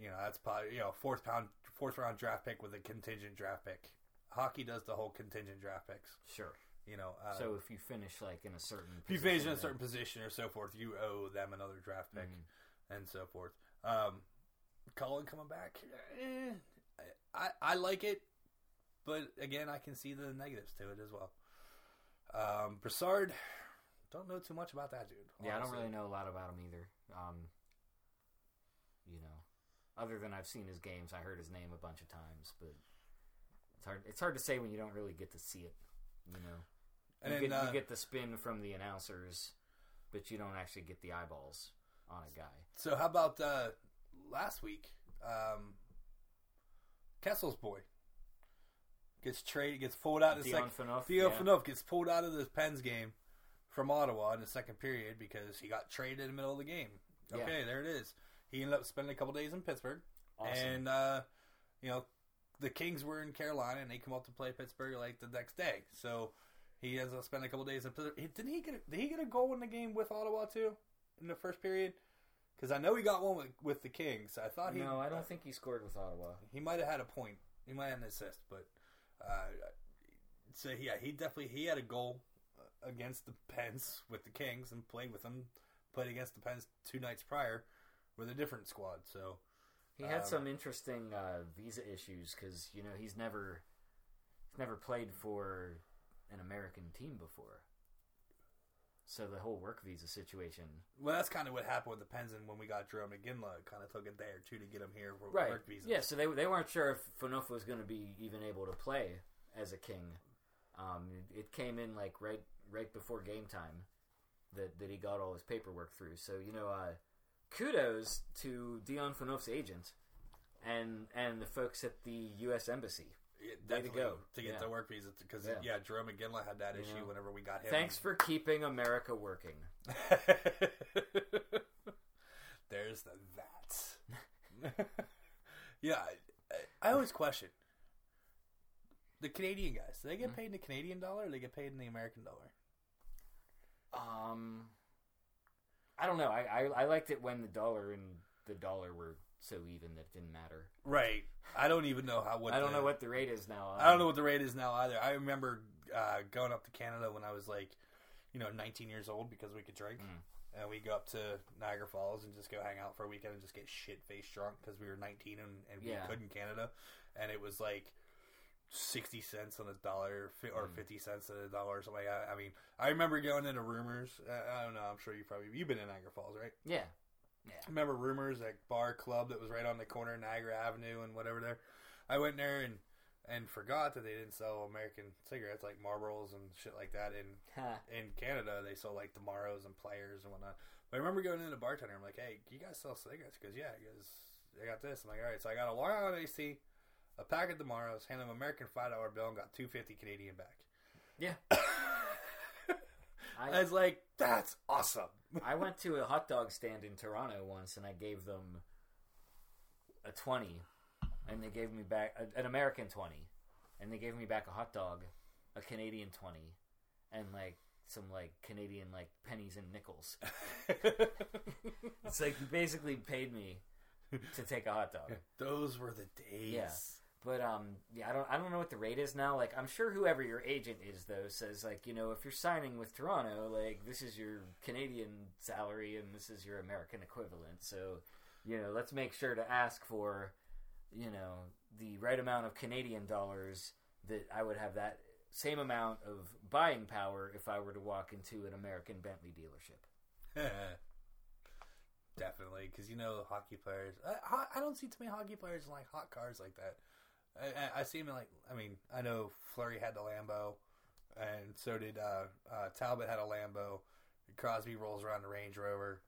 you know that's probably you know fourth pound fourth round draft pick with a contingent draft pick. Hockey does the whole contingent draft picks. sure. You know, uh, so if you finish like in a certain, if you finish in a certain position or so forth, you owe them another draft pick Mhm. and so forth. Um, Cullen coming back, eh, I I like it, but again, I can see the negatives to it as well. Um, Brassard, don't know too much about that dude. Yeah, I don't really know a lot about him either. Um, you know, other than I've seen his games, I heard his name a bunch of times, but it's hard. It's hard to say when you don't really get to see it. You know, And you, then, get, uh, you get the spin from the announcers, but you don't actually get the eyeballs on a guy. So how about uh, last week? Um, Kessel's boy gets traded, gets pulled out the second. Phaneuf, Theo yeah. Phaneuf gets pulled out of the Pens game from Ottawa in the second period because he got traded in the middle of the game. Yeah. Okay, there it is. He ended up spending a couple days in Pittsburgh, Awesome. and uh, you know the Kings were in Carolina, and they come up to play Pittsburgh like the next day. So he ends up spending a couple days in Pittsburgh. Didn't he get? A, did he get a goal in the game with Ottawa too in the first period? Because I know he got one with, with the Kings. I thought he. no, I don't think he scored with Ottawa. He might have had a point. He might have an assist, but uh, so yeah, he definitely he had a goal uh, against the Pens with the Kings and played with them. Played against the Pens two nights prior with a different squad. So He had Um, some interesting uh, visa issues because you know he's never he's never played for an American team before. So the whole work visa situation, well, that's kind of what happened with the Pens, and when we got Jarome Iginla, it kind of took a day or two to get him here for right? work visas. Yeah, so they they weren't sure if Phaneuf was going to be even able to play as a king. Um, it, it came in like right right before game time that that he got all his paperwork through. So you know, uh, kudos to Dion Phaneuf's agent and and the folks at the U.S. Embassy. Yeah, Way to go. to get Yeah. the work visa because Yeah. yeah. Jarome Iginla had that issue whenever we got him. Thanks for keeping America working. There's the that. yeah, I, I always question the Canadian guys. Do they Hmm? get paid in the Canadian dollar or do they get paid in the American dollar? Um, I don't know. I, I I liked it when the dollar and the dollar were so even that it didn't matter. Right. I don't even know how. What I don't the- know what the rate is now. I don't know what the rate is now either. I remember uh, going up to Canada when I was like, you know, 19 years old because we could drink. Mm. And we go up to Niagara Falls and just go hang out for a weekend and just get shit faced drunk because we were 19 and, and we Yeah. could in Canada. And it was like 60 cents on a dollar or Mm. 50 cents on a dollar or something. I, I mean, I remember going into Rumors. Uh, I don't know. I'm sure you probably, you've been in Niagara Falls, right? Yeah. I remember rumors at bar club that was right on the corner of Niagara Avenue and whatever there. I went there and and forgot that they didn't sell American cigarettes like Marlboros and shit like that in Ha. in Canada. They sell like the Maros and Players and whatnot. But I remember going in the bartender. I'm like, hey, you guys sell cigarettes? Because yeah, because I got this. I'm like, all right. So I got a Long Island AC, a pack of du Mauriers, hand them an American five dollar bill, and got two fifty Canadian back. Yeah. I I was like, that's awesome. I went to a hot dog stand in Toronto once, and I gave them a twenty, and they gave me back a, an American twenty, and they gave me back a hot dog, a Canadian twenty, and like some like Canadian like pennies and nickels. it's like you basically paid me to take a hot dog. Those were the days. Yeah. But um, yeah, I don't, I don't know what the rate is now. Like, I'm sure whoever your agent is, though, says like, you know, if you're signing with Toronto, like, this is your Canadian salary and this is your American equivalent. So, you know, let's make sure to ask for, you know, the right amount of Canadian dollars that I would have that same amount of buying power if I were to walk into an American Bentley dealership. Definitely, because you know hockey players. I, I don't see too many hockey players in like hot cars like that. I, I, see him in like. I mean, I know Fleury had the Lambo, and so did uh, uh, Talbot had a Lambo. Crosby rolls around the Range Rover.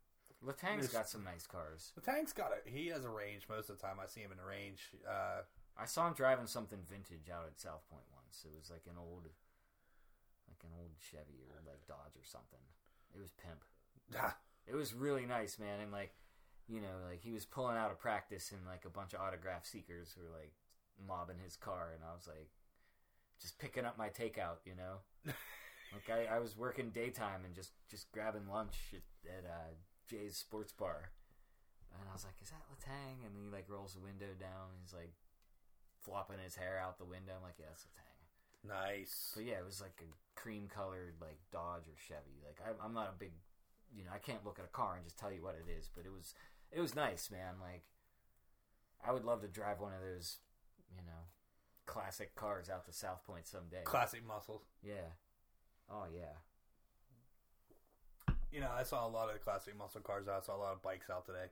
Letang's There's- got some nice cars. The tank's got it. He has a range most of the time. I see him in a range. Uh, I saw him driving something vintage out at South Point once. It was like an old, like an old Chevy or like Dodge or something. It was pimp. ah, It was really nice, man. And like, you know, like he was pulling out of practice, and like a bunch of autograph seekers were like mobbing his car, and I was like, just picking up my takeout, you know. like I, I was working daytime and just just grabbing lunch at, at uh, Jay's Sports Bar, and I was like, "Is that Letang?" And he like rolls the window down. He's like flopping his hair out the window. I'm like, "Yeah, that's Letang." nice. But yeah, it was like a cream colored like Dodge or Chevy. Like I, I'm not a big, you know, I can't look at a car and just tell you what it is. But it was, it was nice, man. Like I would love to drive one of those, you know, classic cars out to South Point someday. Classic muscles. yeah. Oh yeah. You know, I saw a lot of the classic muscle cars. out. I saw a lot of bikes out today.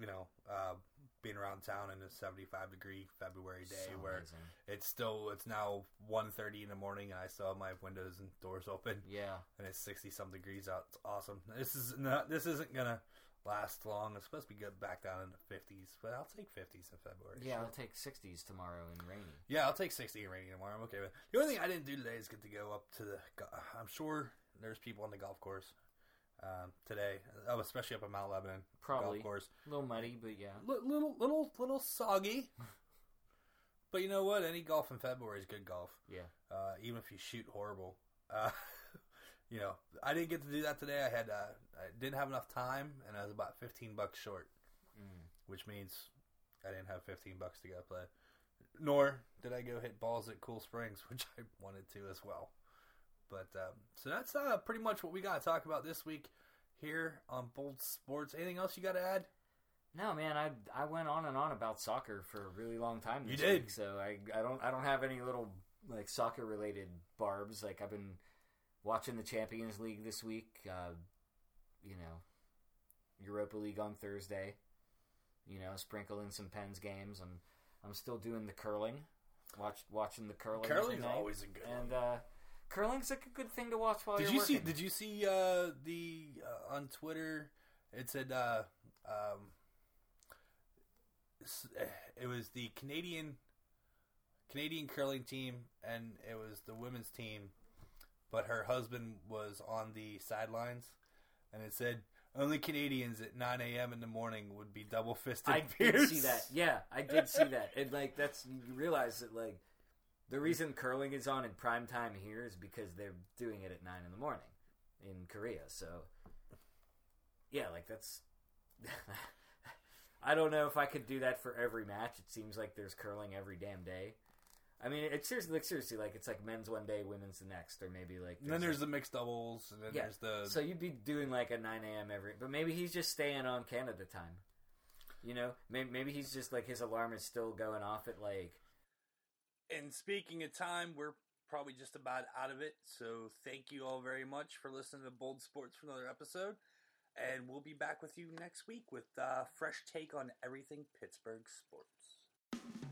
You know, uh, being around town in a 75 degree February day So where amazing. it's still it's now 1.30 in the morning and I still have my windows and doors open Yeah. and it's 60 some degrees out. It's awesome. This is not this isn't gonna last long. It's supposed to be good back down in the 50s, but I'll take 50s in February. Yeah, Sure. I'll take 60s tomorrow and rainy. Yeah, I'll take 60 and rainy tomorrow. I'm okay with it. The only thing I didn't do today is get to go up to the. I'm sure there's people on the golf course um, today, oh, especially up at Mount Lebanon Probably. golf course. A little muddy, but yeah. Li- little, little, little soggy. but you know what? Any golf in February is good golf, Yeah. uh, even if you shoot horrible. Uh, you know, I didn't get to do that today. I had, uh, I didn't have enough time, and I was about 15 bucks short Mm. which means I didn't have 15 bucks to go play. Nor did I go hit balls at Cool Springs, which I wanted to as well. But um, so that's uh, pretty much what we got to talk about this week here on Bold Sports. Anything else you got to add? No, man, I I went on and on about soccer for a really long time You did. week, so I I don't I don't have any little like soccer related barbs. Like I've been watching the Champions League this week. Uh, you know, Europa League on Thursday. You know, sprinkle in some Pens games. I'm I'm still doing the curling. Watch watching the curling. Curling's every night. always a good and uh, curling's like a good thing to watch while Did you're you see? Did you see uh, the uh, on Twitter? It said uh, um, it was the Canadian Canadian curling team, and it was the women's team, but her husband was on the sidelines, and it said only Canadians at 9 a.m. in the morning would be double fisted. I did see that. Yeah, I did see that. And like that's you realize that like the reason curling is on in prime time here is because they're doing it at nine in the morning in Korea. So yeah, like that's. I don't know if I could do that for every match. It seems like there's curling every damn day. I mean, it's seriously like seriously like it's like men's one day, women's the next, or maybe like And then there's like- the mixed doubles, and then Yeah. there's the so you'd be doing like a 9 a.m. every, but maybe he's just staying on Canada time. You know, maybe, maybe he's just like his alarm is still going off at like. And speaking of time, we're probably just about out of it. So thank you all very much for listening to Bold Sports for another episode. And we'll be back with you next week with a fresh take on everything Pittsburgh sports.